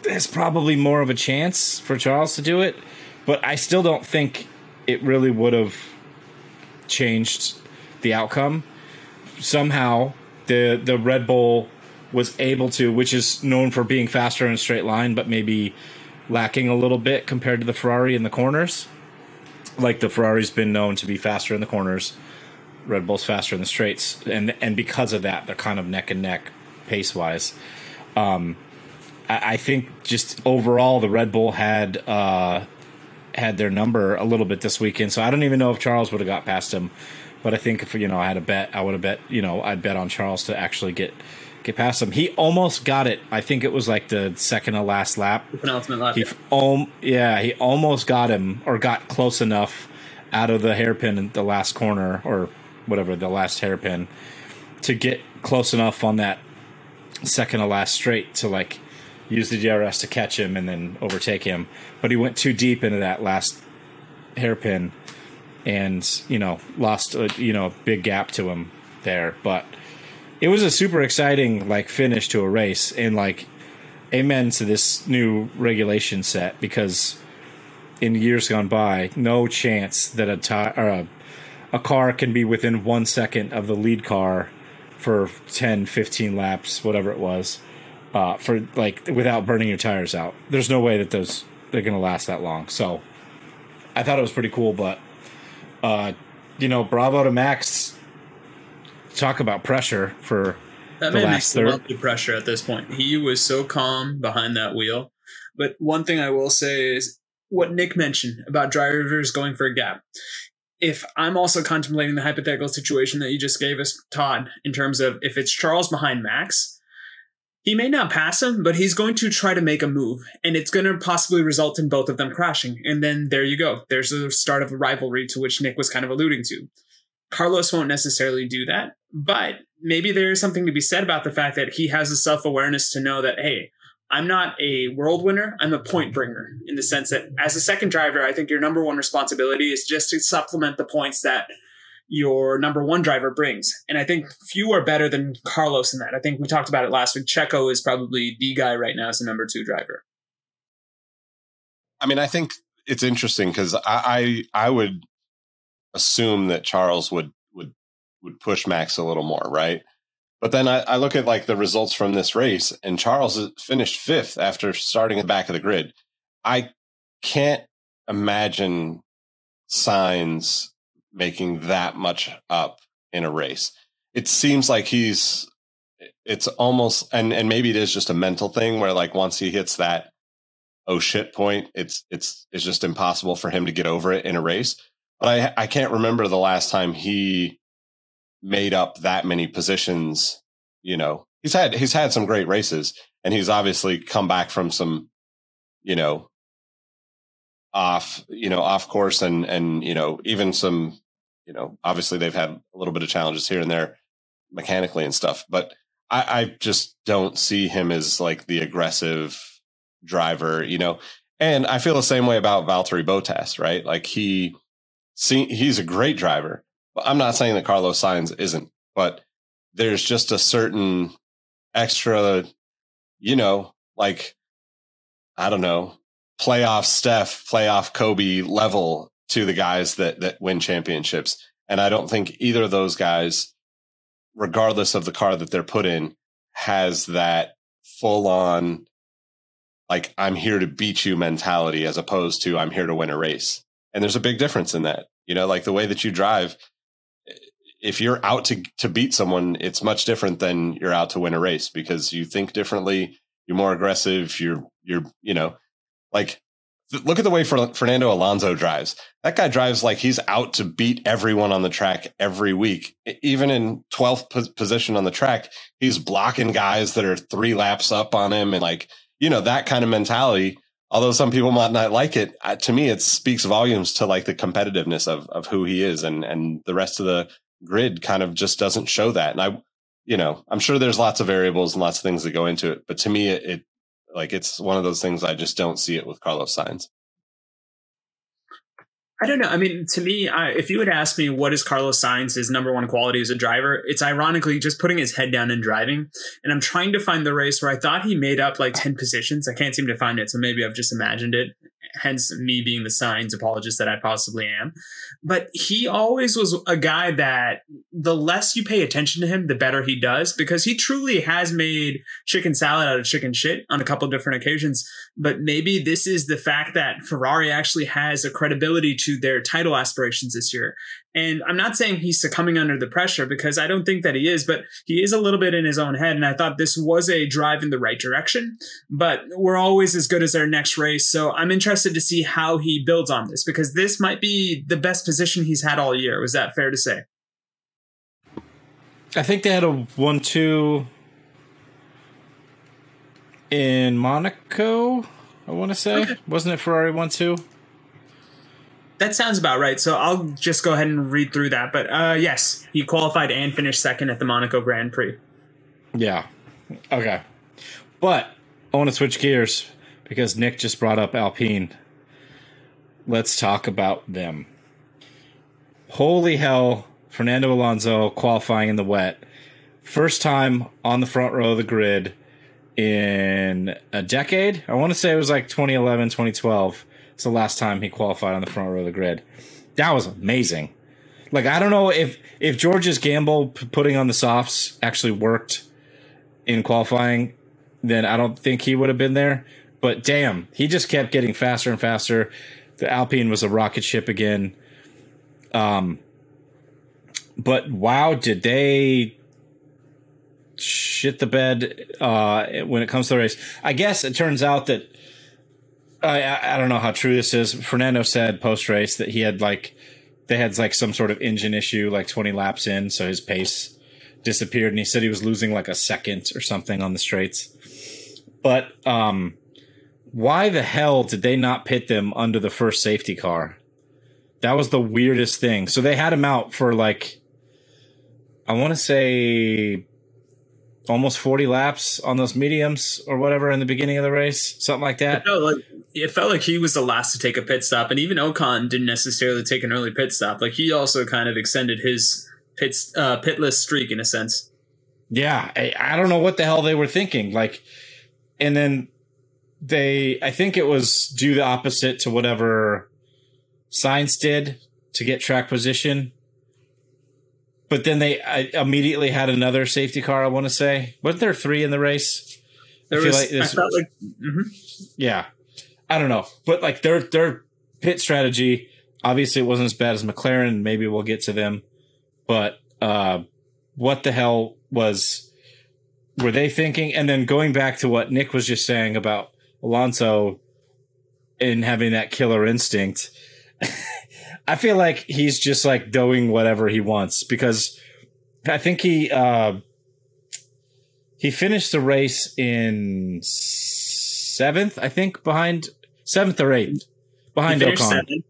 [SPEAKER 4] there's probably more of a chance for Charles to do it, but I still don't think it really would have changed the outcome. Somehow, the the Red Bull was able to, which is known for being faster in a straight line, but maybe lacking a little bit compared to the Ferrari in the corners. Like the Ferrari's been known to be faster in the corners, Red Bull's faster in the straights, and and because of that, they're kind of neck and neck pace wise. Um, I, I think just overall, the Red Bull had uh, had their number a little bit this weekend. So I don't even know if Charles would have got past him. But I think if you know I had a bet, I would have bet you know I'd bet on Charles to actually get get past him. He almost got it. I think it was like the second to last lap.
[SPEAKER 3] The penultimate lap.
[SPEAKER 4] He, um, yeah, he almost got him or got close enough out of the hairpin in the last corner or whatever the last hairpin to get close enough on that second to last straight to like use the DRS to catch him and then overtake him. But he went too deep into that last hairpin and you know lost a you know big gap to him there. But it was a super exciting like finish to a race and like amen to this new regulation set because in years gone by no chance that a tire or a, a car can be within one second of the lead car for 10 15 laps whatever it was uh, for like without burning your tires out. There's no way that those they're gonna last that long. So i thought it was pretty cool but uh, you know bravo to max talk about pressure for
[SPEAKER 3] that
[SPEAKER 4] the last third.
[SPEAKER 3] the pressure at this point. He was so calm behind that wheel. But one thing I will say is what Nick mentioned about drivers going for a gap. If I'm also contemplating the hypothetical situation that you just gave us, Todd, in terms of if it's Charles behind Max, he may not pass him, but he's going to try to make a move, and it's going to possibly result in both of them crashing. And then there you go. There's the start of a rivalry to which Nick was kind of alluding to. Carlos won't necessarily do that, but maybe there is something to be said about the fact that he has the self awareness to know that, hey, I'm not a world winner, I'm a point bringer in the sense that as a second driver, I think your number one responsibility is just to supplement the points that your number one driver brings. And I think few are better than Carlos in that. I think we talked about it last week. Checo is probably the guy right now as a number two driver.
[SPEAKER 2] I mean, I think it's interesting because I, I I would assume that Charles would would would push Max a little more, right? But then I, I look at like the results from this race, and Charles finished fifth after starting at the back of the grid. I can't imagine Sainz making that much up in a race. it seems like he's it's almost and and maybe it is just a mental thing where like once he hits that oh shit point, it's it's it's just impossible for him to get over it in a race. But I I can't remember the last time he made up that many positions. You know, he's had he's had some great races, and he's obviously come back from some, you know, off you know off course and and you know even some you know obviously they've had a little bit of challenges here and there mechanically and stuff, but I, I just don't see him as like the aggressive driver, you know. And I feel the same way about Valtteri Bottas, right? Like he, see, he's a great driver. I'm not saying that Carlos Sainz isn't, but there's just a certain extra, you know, like I don't know, playoff Steph, playoff Kobe level to the guys that that win championships. And I don't think either of those guys, regardless of the car that they're put in, has that full on like I'm here to beat you mentality as opposed to I'm here to win a race. And there's a big difference in that. You know, like the way that you drive, if you're out to to beat someone, it's much different than you're out to win a race because you think differently, you're more aggressive, you're you're, you know, like look at the way Fernando Alonso drives. That guy drives like he's out to beat everyone on the track every week. Even in 12th position on the track, he's blocking guys that are 3 laps up on him and like you know, that kind of mentality, although some people might not like it, uh, to me, it speaks volumes to like the competitiveness of, of who he is. And, and the rest of the grid kind of just doesn't show that. And I, you know, I'm sure there's lots of variables and lots of things that go into it, but to me, it, it like, it's one of those things I just don't see it with Carlos Sainz.
[SPEAKER 3] I don't know. I mean, to me, I, if you would ask me what is Carlos Sainz's number one quality as a driver, it's ironically just putting his head down and driving. And I'm trying to find the race where I thought he made up like 10 positions. I can't seem to find it. So maybe I've just imagined it hence me being the Sainz apologist that I possibly am. But he always was a guy that the less you pay attention to him, the better he does because he truly has made chicken salad out of chicken shit on a couple different occasions. But maybe this is the fact that Ferrari actually has a credibility to their title aspirations this year. And I'm not saying he's succumbing under the pressure because I don't think that he is, but he is a little bit in his own head. And I thought this was a drive in the right direction. But we're always as good as our next race. So I'm interested to see how he builds on this because this might be the best position he's had all year. Was that fair to say?
[SPEAKER 4] I think they had a 1 2 in Monaco, I want to say. Okay. Wasn't it Ferrari 1 2?
[SPEAKER 3] That sounds about right. So I'll just go ahead and read through that. But uh, yes, he qualified and finished second at the Monaco Grand Prix.
[SPEAKER 4] Yeah. Okay. But I want to switch gears because Nick just brought up Alpine. Let's talk about them. Holy hell, Fernando Alonso qualifying in the wet. First time on the front row of the grid in a decade. I want to say it was like 2011, 2012. It's the last time he qualified on the front row of the grid. That was amazing. Like I don't know if if George's gamble putting on the softs actually worked in qualifying, then I don't think he would have been there. But damn, he just kept getting faster and faster. The Alpine was a rocket ship again. Um, but wow, did they shit the bed uh, when it comes to the race? I guess it turns out that I, I don't know how true this is. Fernando said post race that he had like they had like some sort of engine issue like 20 laps in, so his pace disappeared, and he said he was losing like a second or something on the straights. But um, why the hell did they not pit them under the first safety car? That was the weirdest thing. So they had him out for like I want to say almost 40 laps on those mediums or whatever in the beginning of the race, something like that.
[SPEAKER 3] Felt like, it felt like he was the last to take a pit stop, and even Ocon didn't necessarily take an early pit stop. Like he also kind of extended his pit uh, pitless streak in a sense.
[SPEAKER 4] Yeah, I, I don't know what the hell they were thinking. Like, and then they, I think it was do the opposite to whatever Sainz did to get track position but then they I immediately had another safety car. I want to say, wasn't there three in the race?
[SPEAKER 3] There I was. Like I felt like, mm-hmm.
[SPEAKER 4] yeah, I don't know, but like their their pit strategy, obviously, it wasn't as bad as McLaren. Maybe we'll get to them, but uh, what the hell was were they thinking? And then going back to what Nick was just saying about Alonso and having that killer instinct, I feel like he's just like doing whatever he wants because I think he uh, he finished the race in seventh, I think, behind seventh or eighth behind
[SPEAKER 3] he
[SPEAKER 4] Ocon.
[SPEAKER 3] seventh.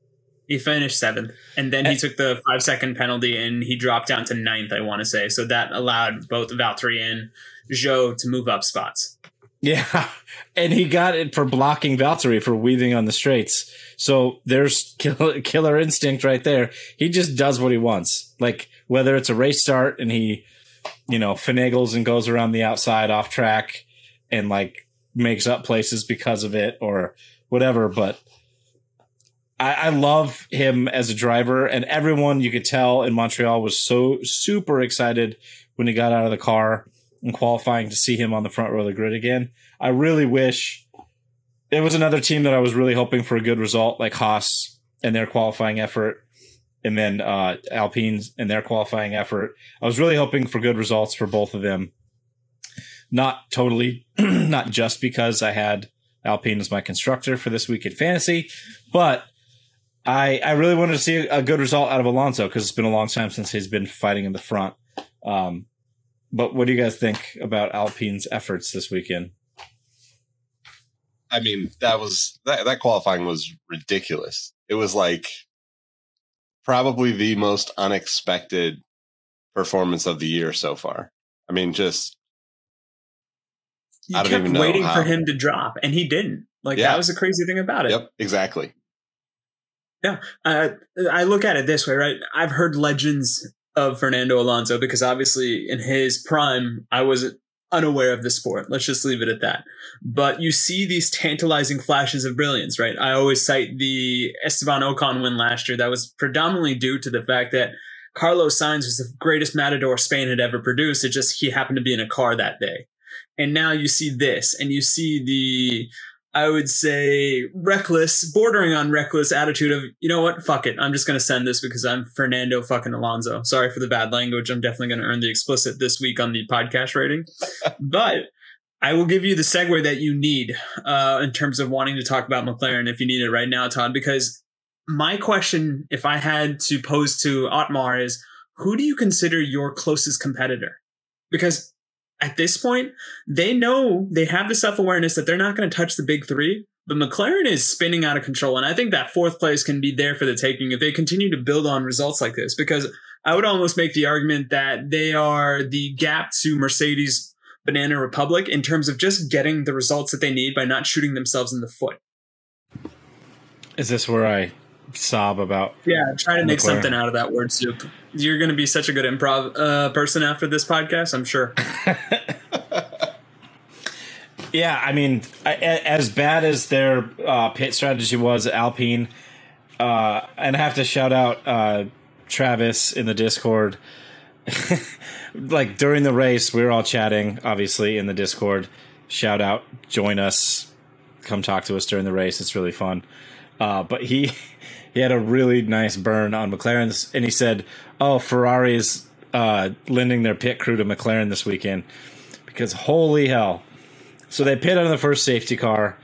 [SPEAKER 3] He finished seventh, and then he
[SPEAKER 4] eh.
[SPEAKER 3] took the five second penalty, and he dropped down to ninth. I want to say so that allowed both Valtteri and Zhou to move up spots.
[SPEAKER 4] Yeah, and he got it for blocking Valtteri for weaving on the straights. So there's killer, killer instinct right there. He just does what he wants. Like whether it's a race start and he, you know, finagles and goes around the outside off track and like makes up places because of it or whatever. But I, I love him as a driver, and everyone you could tell in Montreal was so super excited when he got out of the car in qualifying to see him on the front row of the grid again. I really wish it was another team that I was really hoping for a good result, like Haas and their qualifying effort, and then uh, Alpine's and their qualifying effort. I was really hoping for good results for both of them. Not totally, not just because I had Alpine is my constructor for this week in fantasy, but I I really wanted to see a good result out of Alonso because it's been a long time since he's been fighting in the front. Um, but what do you guys think about Alpine's efforts this weekend?
[SPEAKER 2] I mean, that was that that qualifying was ridiculous. It was like probably the most unexpected performance of the year so far. I mean, just
[SPEAKER 3] You
[SPEAKER 2] I don't
[SPEAKER 3] kept waiting
[SPEAKER 2] how.
[SPEAKER 3] for him to drop, and he didn't. Like
[SPEAKER 2] Yeah.
[SPEAKER 3] that was the crazy thing about it.
[SPEAKER 2] yep, exactly.
[SPEAKER 3] uh, I look at it this way, right? I've heard legends of Fernando Alonso because obviously in his prime, I was unaware of the sport. Let's just leave it at that. But you see these tantalizing flashes of brilliance, right? I always cite the Esteban Ocon win last year. That was predominantly due to the fact that Carlos Sainz was the greatest matador Spain had ever produced. It just he happened to be in a car that day. And now you see this, and you see the I would say reckless, bordering on reckless attitude of, you know what, fuck it. I'm just going to send this because I'm Fernando fucking Alonso. Sorry for the bad language. I'm definitely going to earn the explicit this week on the podcast rating. but I will give you the segue that you need uh, in terms of wanting to talk about McLaren if you need it right now, Todd, because my question, if I had to pose to Otmar, is who do you consider your closest competitor? Because at this point, they know they have the self awareness that they're not going to touch the big three. But McLaren is spinning out of control. And I think that fourth place can be there for the taking if they continue to build on results like this. Because I would almost make the argument that they are the gap to Mercedes Banana Republic in terms of just getting the results that they need by not shooting themselves in the foot.
[SPEAKER 4] Is this where I sob about?
[SPEAKER 3] Yeah, try to make something out of that word soup. You're going to be such a good improv uh, person after this podcast, I'm sure.
[SPEAKER 4] Yeah, I mean, as bad as their uh, pit strategy was at Alpine, uh, and I have to shout out uh, Travis in the Discord. like during the race, we were all chatting, obviously, in the Discord. Shout out, join us, come talk to us during the race. It's really fun. Uh, but he he had a really nice burn on McLaren's, and he said, "Oh, Ferrari is uh, lending their pit crew to McLaren this weekend because holy hell." So they pit on the first safety car,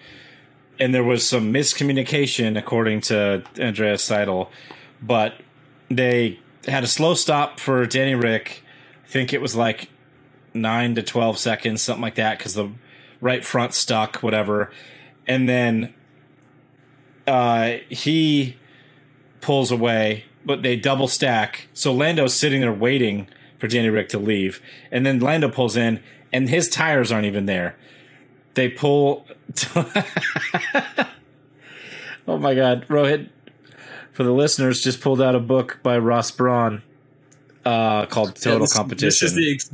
[SPEAKER 4] and there was some miscommunication, according to Andreas Seidl. But they had a slow stop for Danny Ric. I think it was like nine to 12 seconds, something like that, because the right front stuck, whatever. And then uh, he pulls away, but they double stack. So Lando's sitting there waiting for Danny Ric to leave. And then Lando pulls in, and his tires aren't even there they pull. oh my god, Rohit! For the listeners, just pulled out a book by Ross Brawn uh, called Total
[SPEAKER 3] Yeah, this-
[SPEAKER 4] Competition.
[SPEAKER 3] This is the ex-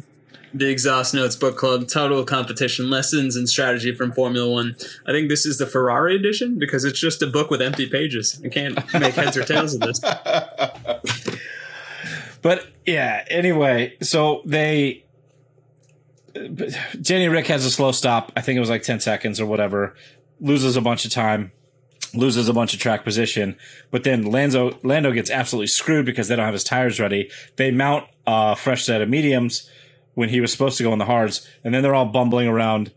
[SPEAKER 3] the Exhaust Notes Book Club Total Competition Lessons and Strategy from Formula One. I think this is the Ferrari edition because it's just a book with empty pages. I can't make heads or tails of this.
[SPEAKER 4] But yeah, anyway, so they Danny Ric has a slow stop. I think it was like 10 seconds or whatever. Loses a bunch of time. loses a bunch of track position. But then Lando Lando gets absolutely screwed because they don't have his tires ready. They mount a fresh set of mediums when he was supposed to go on the hards, and then they're all bumbling around.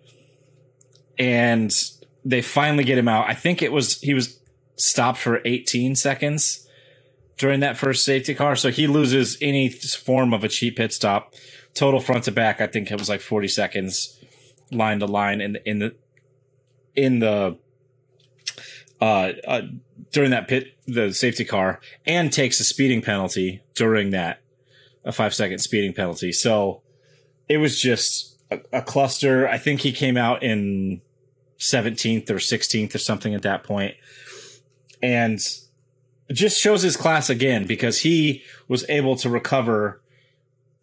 [SPEAKER 4] And they finally get him out. I think it was he was stopped for 18 seconds during that first safety car, so he loses any form of a cheap pit stop. Total front to back, I think it was like 40 seconds, line to line in the in the in the uh, uh, during that pit the safety car and takes a speeding penalty during that a five second speeding penalty. So it was just a, a cluster. I think he came out in 17th or 16th or something at that point. And just shows his class again because he was able to recover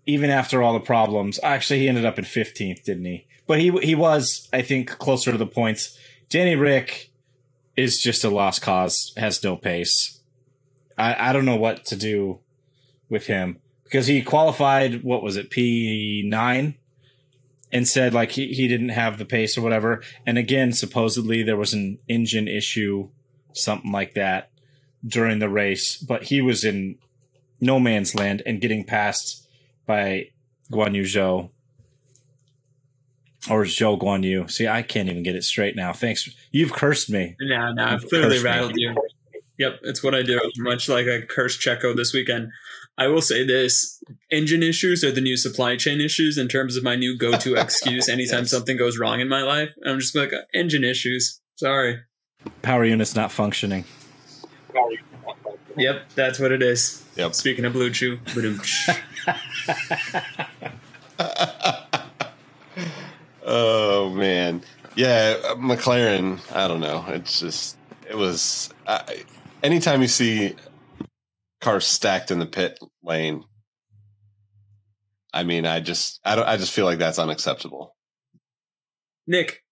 [SPEAKER 4] even after all the problems. Actually, he ended up in 15th, didn't he? But he he was, I think, closer to the points. Danny Ric is just a lost cause, has no pace. I, I don't know what to do with him because he qualified, what was it, P9? And said like he, he didn't have the pace or whatever. And again, supposedly there was an engine issue, something like that during the race, but he was in no man's land and getting passed by Guan Yu Zhou or Zhou Guan Yu. See, I can't even get it straight now. Thanks. You've cursed me.
[SPEAKER 3] Nah, nah, I've clearly
[SPEAKER 4] cursed me.
[SPEAKER 3] rattled you. Yep, it's what I do. Much like I cursed Checo this weekend. I will say this: engine issues are the new supply chain issues in terms of my new go-to excuse. Anytime something goes wrong in my life, I'm just like engine issues. Sorry.
[SPEAKER 4] Power unit's not functioning.
[SPEAKER 3] Yep, that's what it is.
[SPEAKER 2] Yep.
[SPEAKER 3] Speaking of BlueChew, ba-doom-tsh.
[SPEAKER 2] Oh man, yeah, uh, McLaren. I don't know. It's just it was. I anytime you see cars stacked in the pit lane, I mean, I just I don't. I just feel like that's unacceptable.
[SPEAKER 3] Nick,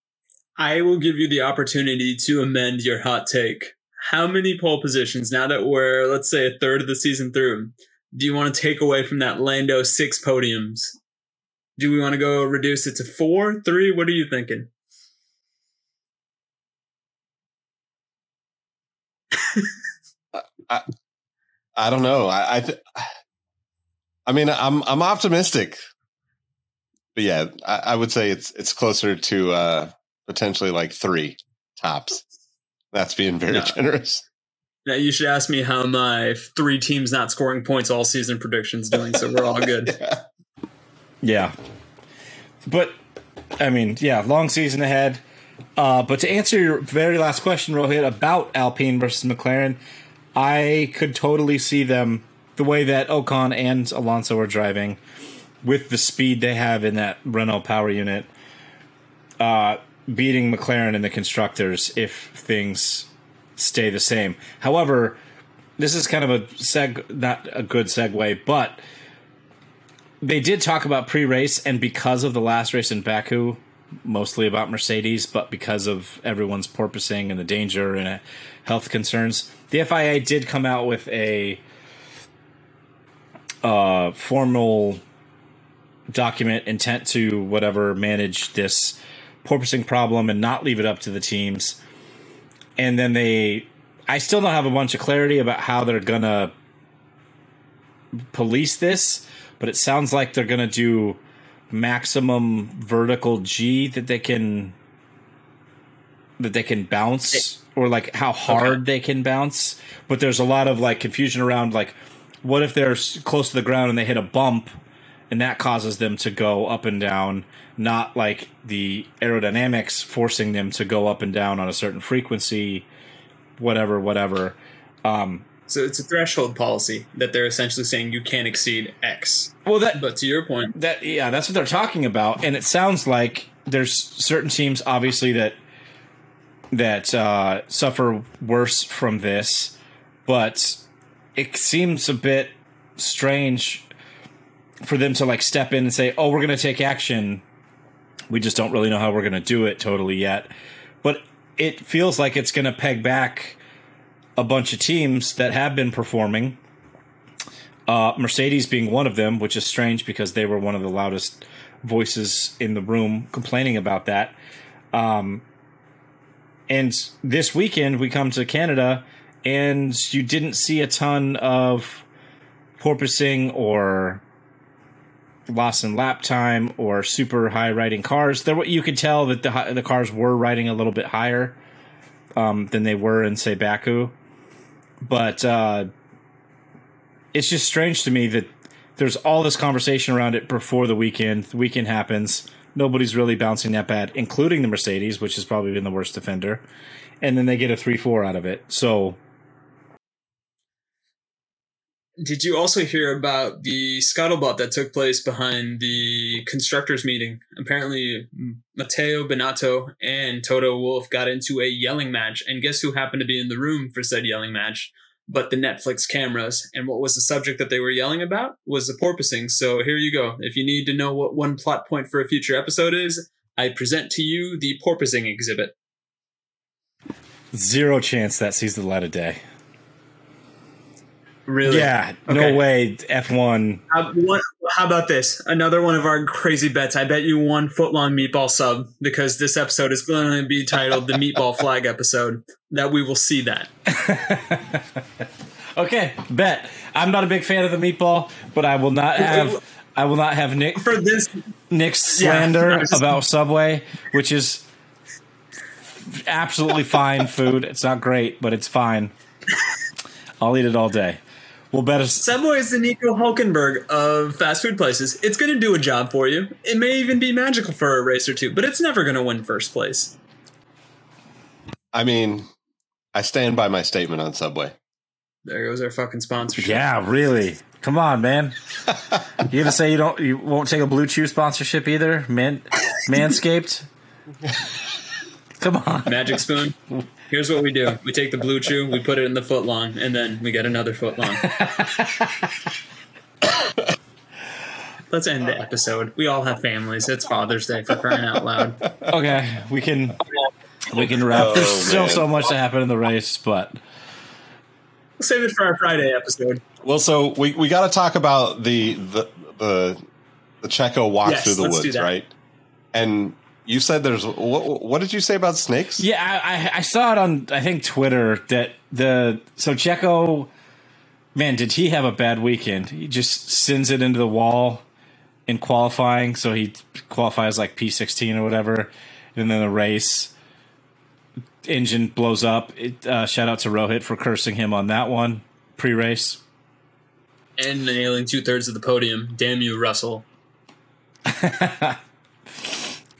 [SPEAKER 3] I will give you the opportunity to amend your hot take. How many pole positions now that we're let's say a third of the season through? Do you want to take away from that Lando six podiums? Do we want to go reduce it to four, three? What are you thinking?
[SPEAKER 2] I don't know. I I, th- I mean, I'm I'm optimistic, but yeah, I, I would say it's it's closer to uh potentially like three tops. That's being very
[SPEAKER 3] No.
[SPEAKER 2] generous.
[SPEAKER 3] Now you should ask me how my three teams not scoring points all season predictions doing, so we're all good.
[SPEAKER 2] Yeah.
[SPEAKER 4] Yeah. But I mean, yeah, long season ahead. Uh, but to answer your very last question, Rohit, about Alpine versus McLaren, I could totally see them the way that Ocon and Alonso are driving with the speed they have in that Renault power unit, uh, beating McLaren in the constructors if things stay the same. However, this is kind of a seg, not a good segue, but they did talk about pre-race and because of the last race in Baku, mostly about Mercedes, but because of everyone's porpoising and the danger and uh, health concerns, the FIA did come out with a uh, formal document intent to whatever manage this porpoising problem and not leave it up to the teams. And then they, I still don't have a bunch of clarity about how they're gonna police this, but it sounds like they're gonna do maximum vertical G that they can that they can bounce or like how hard they can bounce. But there's a lot of like confusion around like what if they're close to the ground and they hit a bump and that causes them to go up and down, not like the aerodynamics forcing them to go up and down on a certain frequency, whatever, whatever. Um,
[SPEAKER 3] So it's a threshold policy that they're essentially saying you can't exceed X.
[SPEAKER 4] well, that
[SPEAKER 3] But to your point,
[SPEAKER 4] That yeah, that's what they're talking about, and it sounds like there's certain teams, obviously that that uh, suffer worse from this, but it seems a bit strange for them to like step in and say, "Oh, we're going to take action." We just don't really know how we're going to do it totally yet, but it feels like it's going to peg back a bunch of teams that have been performing uh, Mercedes being one of them, which is strange because they were one of the loudest voices in the room complaining about that. Um, And this weekend we come to Canada, and you didn't see a ton of porpoising or loss in lap time or super high riding cars. There, you could tell that the the cars were riding a little bit higher um, than they were in say Baku, but uh, it's just strange to me that there's all this conversation around it before the weekend. The weekend happens. Nobody's really bouncing that bad, including the Mercedes, which has probably been the worst defender. And then they get a 3 4 out of it. So,
[SPEAKER 3] Did you also hear about the scuttlebutt that took place behind the constructors meeting? Apparently, Mattia Binotto and Toto Wolff got into a yelling match, and guess who happened to be in the room for said yelling match? But the Netflix cameras. And what was the subject that they were yelling about? Was the porpoising. So here you go. If you need to know what one plot point for a future episode is, I present to you the porpoising exhibit.
[SPEAKER 4] zero chance that sees the light of day.
[SPEAKER 3] Really?
[SPEAKER 4] Yeah,
[SPEAKER 3] Okay.
[SPEAKER 4] no way. F1.
[SPEAKER 3] How, uh, how about this? Another one of our crazy bets. I bet you one footlong meatball sub because this episode is going to be titled the Meatball Flag episode. That we will see that.
[SPEAKER 4] Okay, bet. I'm not a big fan of the meatball, but I will not have. I will not have Nick
[SPEAKER 3] For this,
[SPEAKER 4] Nick's slander
[SPEAKER 3] I was-
[SPEAKER 4] about Subway, which is absolutely fine food. It's not great, but it's fine. I'll eat it all day. We'll bet us.
[SPEAKER 3] Subway is the Nico Hulkenberg of fast food places. It's going to do a job for you. It may even be magical for a race or two, but it's never going to win first place.
[SPEAKER 2] I mean, I stand by my statement on Subway.
[SPEAKER 3] There goes our fucking sponsorship.
[SPEAKER 4] Yeah, really. Come on, man. You gonna say you don't? You won't take a BlueChew sponsorship either, man? Manscaped. Come on.
[SPEAKER 3] Magic spoon. Here's what we do: we take the BlueChew, we put it in the foot long, and then we get another foot long. Let's end the episode. We all have families. It's Father's Day for crying out loud.
[SPEAKER 4] Okay, we can we can wrap.
[SPEAKER 2] Oh,
[SPEAKER 4] There's still
[SPEAKER 2] man.
[SPEAKER 4] so much to happen in the race, but
[SPEAKER 3] We'll save it for our Friday episode.
[SPEAKER 2] Well, so we, we got to talk about the the the the Checo walk
[SPEAKER 3] Yes,
[SPEAKER 2] through the
[SPEAKER 3] let's do
[SPEAKER 2] woods,
[SPEAKER 3] that.
[SPEAKER 2] right? And you said there's what, what did you say about snakes?
[SPEAKER 4] Yeah, I, I- I saw it on I think Twitter that the so Checo, man, did he have a bad weekend? He just sends it into the wall in qualifying, so he qualifies like P sixteen or whatever, and then the race engine blows up. It, uh, shout out to Rohit for cursing him on that one pre race.
[SPEAKER 3] And nailing two thirds of the podium. Damn you, Russell.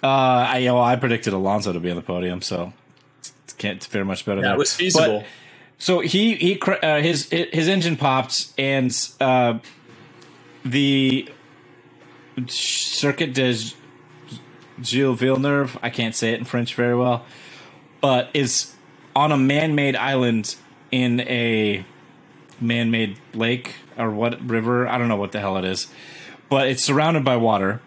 [SPEAKER 4] Uh, I know, I predicted Alonso to be on the podium, so can't fare much better.
[SPEAKER 3] That
[SPEAKER 4] there.
[SPEAKER 3] was feasible.
[SPEAKER 4] But- So he he uh, his his engine popped and uh, the Circuit de Gilles Villeneuve I can't say it in French very well, but is on a man-made island in a man-made lake or what river I don't know what the hell it is, but it's surrounded by water.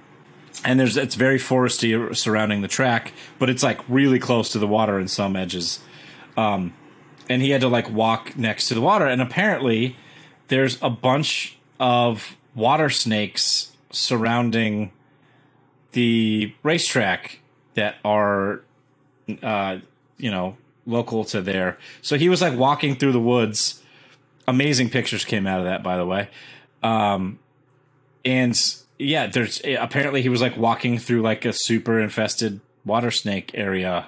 [SPEAKER 4] And there's it's very foresty surrounding the track, but it's like really close to the water in some edges. Um, and he had to like walk next to the water. And apparently there's a bunch of water snakes surrounding the racetrack that are uh you know local to there. So he was like walking through the woods. Amazing pictures came out of that by the way. Um and yeah there's eh, apparently he was like walking through like a super infested water snake area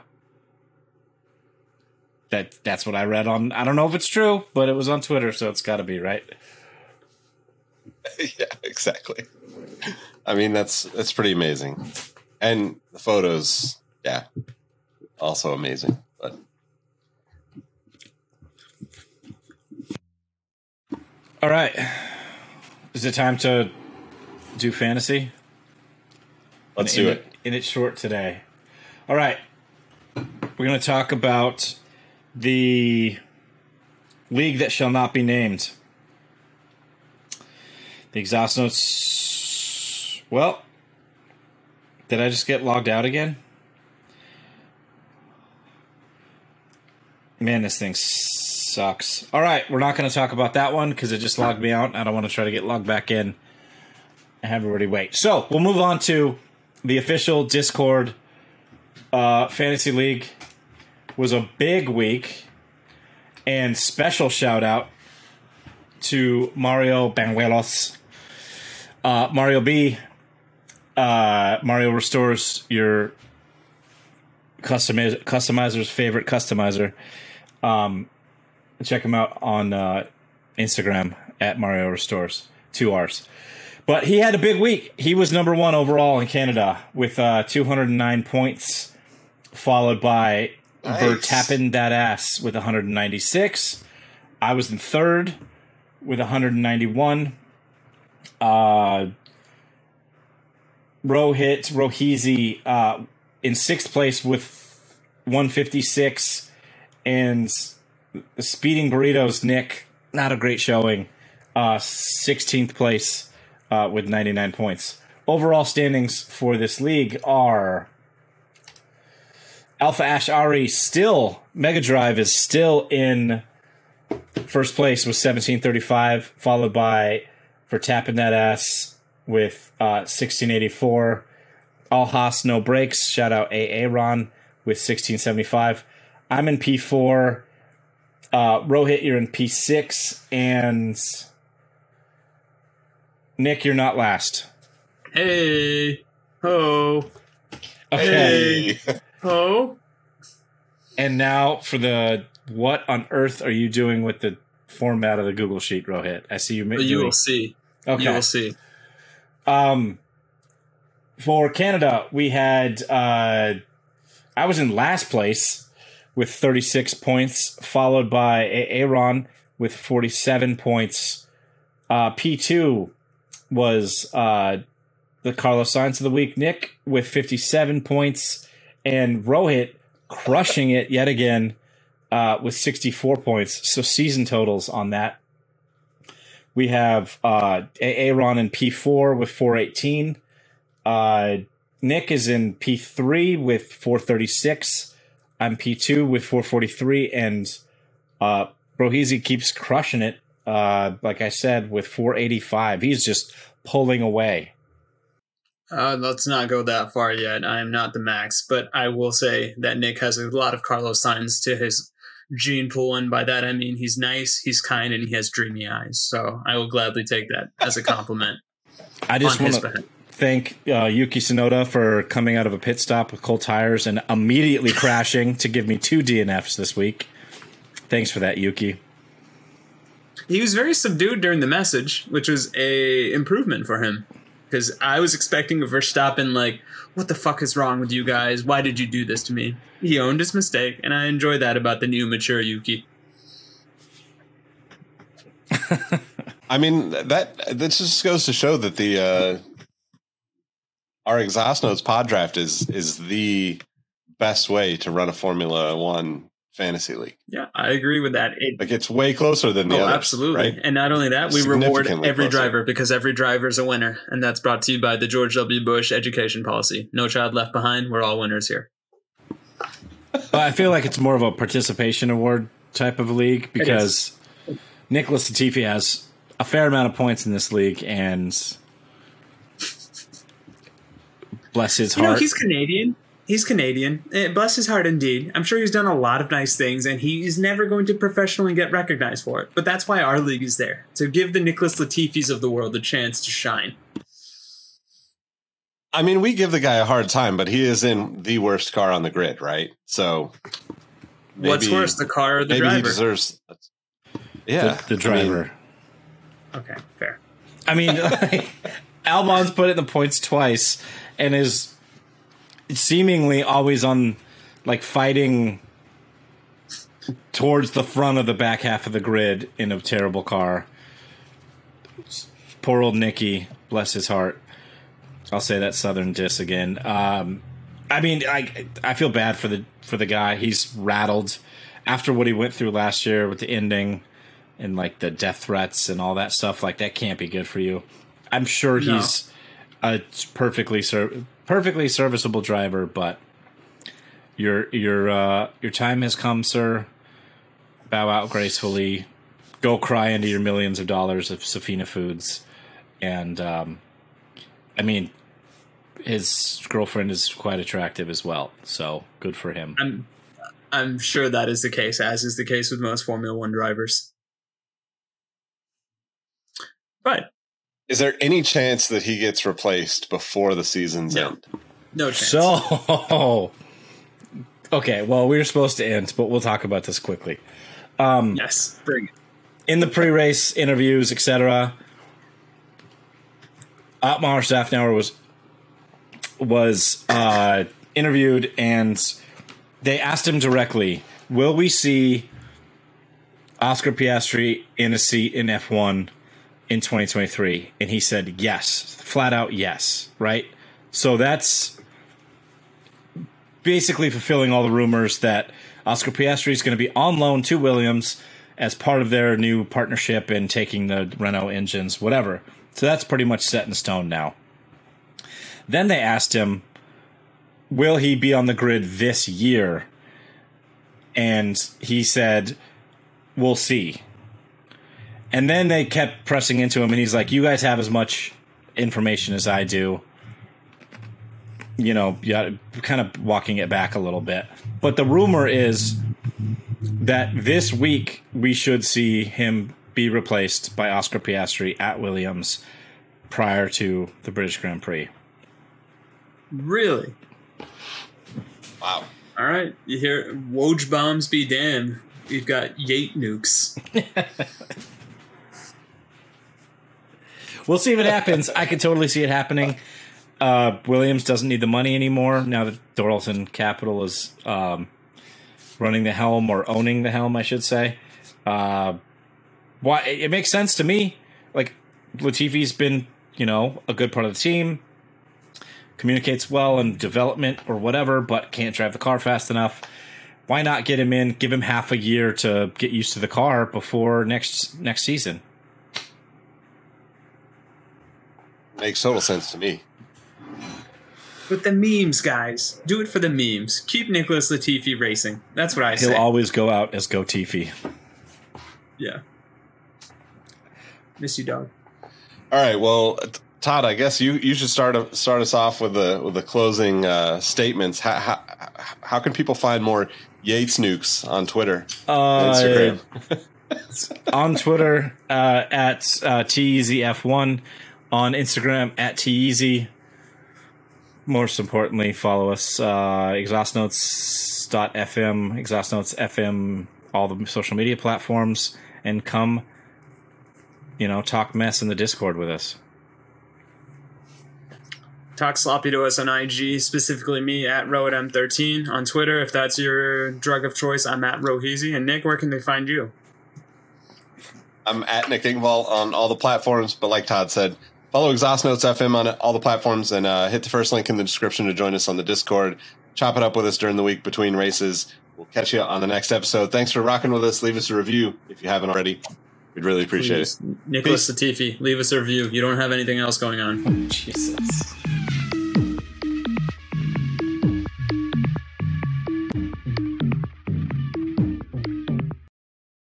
[SPEAKER 4] that that's what I read on. I don't know if it's true, but it was on Twitter, so it's got to be right.
[SPEAKER 2] yeah, exactly. I mean, that's that's pretty amazing, and the photos, yeah, also amazing. But
[SPEAKER 4] All right, is it time to do fantasy?
[SPEAKER 2] let's do it.
[SPEAKER 4] In it short today. All right, we're going to talk about the league that shall not be named. The exhaust notes. Well, did I just get logged out again? Man, this thing sucks. All right, we're not going to talk about that one because it just logged me out. I don't want to try to get logged back in have everybody wait. So we'll move on to the official Discord uh, fantasy league was a big week, and special shout out to Mario Banuelos. Uh, Mario B. Uh, Mario restores your customiz- customizer's favorite customizer. Um, check him out on uh, Instagram at Mario Restores. Two R's. But he had a big week. He was number one overall in Canada with uh, 209 points, followed by
[SPEAKER 2] Nice.
[SPEAKER 4] Verstappen that ass with 196. I was in third with 191. Uh, Rohit Roheezy uh, in sixth place with 156, and Speeding Burritos Nick not a great showing, uh, 16th place uh, with 99 points. Overall standings for this league are Alpha Ash Ari still Mega Drive is still in first place with 1735, followed by Verstappen that ass with uh, 1684. All Haas no breaks. Shout out AA Ron with 1675. I'm in P4. Uh, Rohit, you're in P6, and Nick, you're not last.
[SPEAKER 3] Hey, ho,
[SPEAKER 4] Okay.
[SPEAKER 2] Hey.
[SPEAKER 3] ho.
[SPEAKER 4] And now for the what on earth are you doing with the format of the Google Sheet, Rohit? I see you. Ma-
[SPEAKER 3] you will see.
[SPEAKER 4] Okay.
[SPEAKER 3] You will see.
[SPEAKER 4] Um, for Canada, we had uh, I was in last place with 36 points, followed by Aaron with 47 points. Uh, P2 was uh, the Carlos Sainz of the week, Nick with 57 points, and Rohit crushing it yet again uh, with 64 points. So season totals on that we have uh, Aaron in P4 with 418. Uh, Nick is in P3 with 436. I'm P2 with 443. And uh, keeps crushing it, uh, like I said, with 485. He's just pulling away.
[SPEAKER 3] Uh, let's not go that far yet. I am not the max, but I will say that Nick has a lot of Carlos Sainz to his gene pool, and by that I mean he's nice, he's kind, and he has dreamy eyes. So I will gladly take that as a compliment
[SPEAKER 4] I just want to thank uh, Yuki Tsunoda for coming out of a pit stop with cold tires and immediately crashing to give me two DNFs this week. Thanks for that, Yuki.
[SPEAKER 3] He was very subdued during the message, which was a improvement for him. Because I was expecting a Verstappen like, "What the fuck is wrong with you guys? Why did you do this to me?" He owned his mistake, and I enjoy that about the new mature Yuki.
[SPEAKER 2] I mean that this just goes to show that the uh, our exhaust notes pod draft is is the best way to run a Formula One fantasy league.
[SPEAKER 3] Yeah, I agree with that. It,
[SPEAKER 2] Like it's way closer than the
[SPEAKER 3] oh,
[SPEAKER 2] others,
[SPEAKER 3] absolutely.
[SPEAKER 2] right?
[SPEAKER 3] And not only that, we reward every
[SPEAKER 2] closer.
[SPEAKER 3] driver because every driver is a winner, and that's brought to you by the George W. Bush education policy: No child left behind. We're all winners here.
[SPEAKER 4] But I feel like it's more of a participation award type of league because Nicholas Latifi has a fair amount of points in this league, and bless his
[SPEAKER 3] You know,
[SPEAKER 4] heart.
[SPEAKER 3] he's Canadian. He's Canadian. Eh, bless his heart, indeed. I'm sure he's done a lot of nice things, and he's never going to professionally get recognized for it. But that's why our league is there to give the Nicholas Latifis of the world a chance to shine.
[SPEAKER 2] I mean, we give the guy a hard time, but he is in the worst car on the grid, right? So
[SPEAKER 3] What's worse, the car or the
[SPEAKER 2] maybe he
[SPEAKER 3] driver?
[SPEAKER 2] deserves. Yeah,
[SPEAKER 4] the, the
[SPEAKER 2] I mean,
[SPEAKER 4] driver.
[SPEAKER 3] okay, fair.
[SPEAKER 4] I mean, like, Albon's put it in the points twice and is seemingly always on, like, fighting towards the front of the back half of the grid in a terrible car. Poor old Nicky, bless his heart. I'll say that Southern diss again. Um, I mean, I I feel bad for the for the guy. He's rattled after what he went through last year with the ending and like the death threats and all that stuff. Like that can't be good for you. I'm sure
[SPEAKER 3] No.
[SPEAKER 4] he's a perfectly ser- perfectly serviceable driver, but your your uh, your time has come, sir. Bow out gracefully. Go cry into your millions of dollars of Sofina Foods, and um, I mean, his girlfriend is quite attractive as well. So good for him.
[SPEAKER 3] I'm I'm sure that is the case, as is the case with most Formula One drivers. But
[SPEAKER 2] Is there any chance that he gets replaced before the season's
[SPEAKER 3] No.
[SPEAKER 2] end?
[SPEAKER 3] no chance.
[SPEAKER 4] So, okay, well, we were supposed to end, but we'll talk about this quickly.
[SPEAKER 3] yes, bring it.
[SPEAKER 4] In the pre-race interviews, etc., Otmar Szafnauer was was uh, interviewed, and they asked him directly, "Will we see Oscar Piastri in a seat in F1 in 2023?" And he said, "Yes, flat out yes." Right. So that's basically fulfilling all the rumors that Oscar Piastri is going to be on loan to Williams as part of their new partnership and taking the Renault engines, whatever. So that's pretty much set in stone now. Then they asked him, will he be on the grid this year? And he said, we'll see. And then they kept pressing into him, and he's like, you guys have as much information as I do you know, yeah, kind of walking it back a little bit. But the rumor is that this week we should see him be replaced by Oscar Piastri at Williams prior to the British Grand Prix.
[SPEAKER 3] Really?
[SPEAKER 2] Wow.
[SPEAKER 3] All right. You hear Woj bombs be damned. We've got Yate nukes.
[SPEAKER 4] We'll see if it happens. I could totally see it happening. Uh, Williams doesn't need the money anymore now that Dorilton Capital is um, running the helm or owning the helm, I should say. Uh, why it it makes sense to me. Like Latifi's been, you know, a good part of the team, communicates well in development or whatever, but can't drive the car fast enough. Why not get him in? Give him half a year to get used to the car before next next season.
[SPEAKER 2] Makes total sense to me.
[SPEAKER 3] With the memes, guys. Do it for the memes. Keep Nicholas Latifi racing. That's what I say.
[SPEAKER 4] He'll always go out as Gotifi.
[SPEAKER 3] yeah. Miss you, dog.
[SPEAKER 2] All right. Well, Todd, I guess you, you should start start us off with the with the closing uh, statements. How, how how can people find more Yates nukes on Twitter,
[SPEAKER 4] Uh,
[SPEAKER 2] Instagram?
[SPEAKER 4] on Twitter uh, at uh, TEasyF1, on Instagram at TEasy. Most importantly, follow us uh, exhaustnotes.fm, exhaustnotes.fm, all the social media platforms, and come, you know, talk mess in the Discord with us.
[SPEAKER 3] Talk sloppy to us on IG, specifically me at RoadM13 on Twitter. If that's your drug of choice, I'm at Roheezy. And Nick, where can they find you?
[SPEAKER 2] I'm at Nick Engvall on all the platforms, but like Todd said, follow Exhaust Notes FM on all the platforms and uh, hit the first link in the description to join us on the Discord. Chop it up with us during the week between races. We'll catch you on the next episode. Thanks for rocking with us. Leave us a review if you haven't already. We'd really appreciate it.
[SPEAKER 3] Please. Nicholas Latifi, leave us a review. You don't have anything else going on.
[SPEAKER 4] Jesus.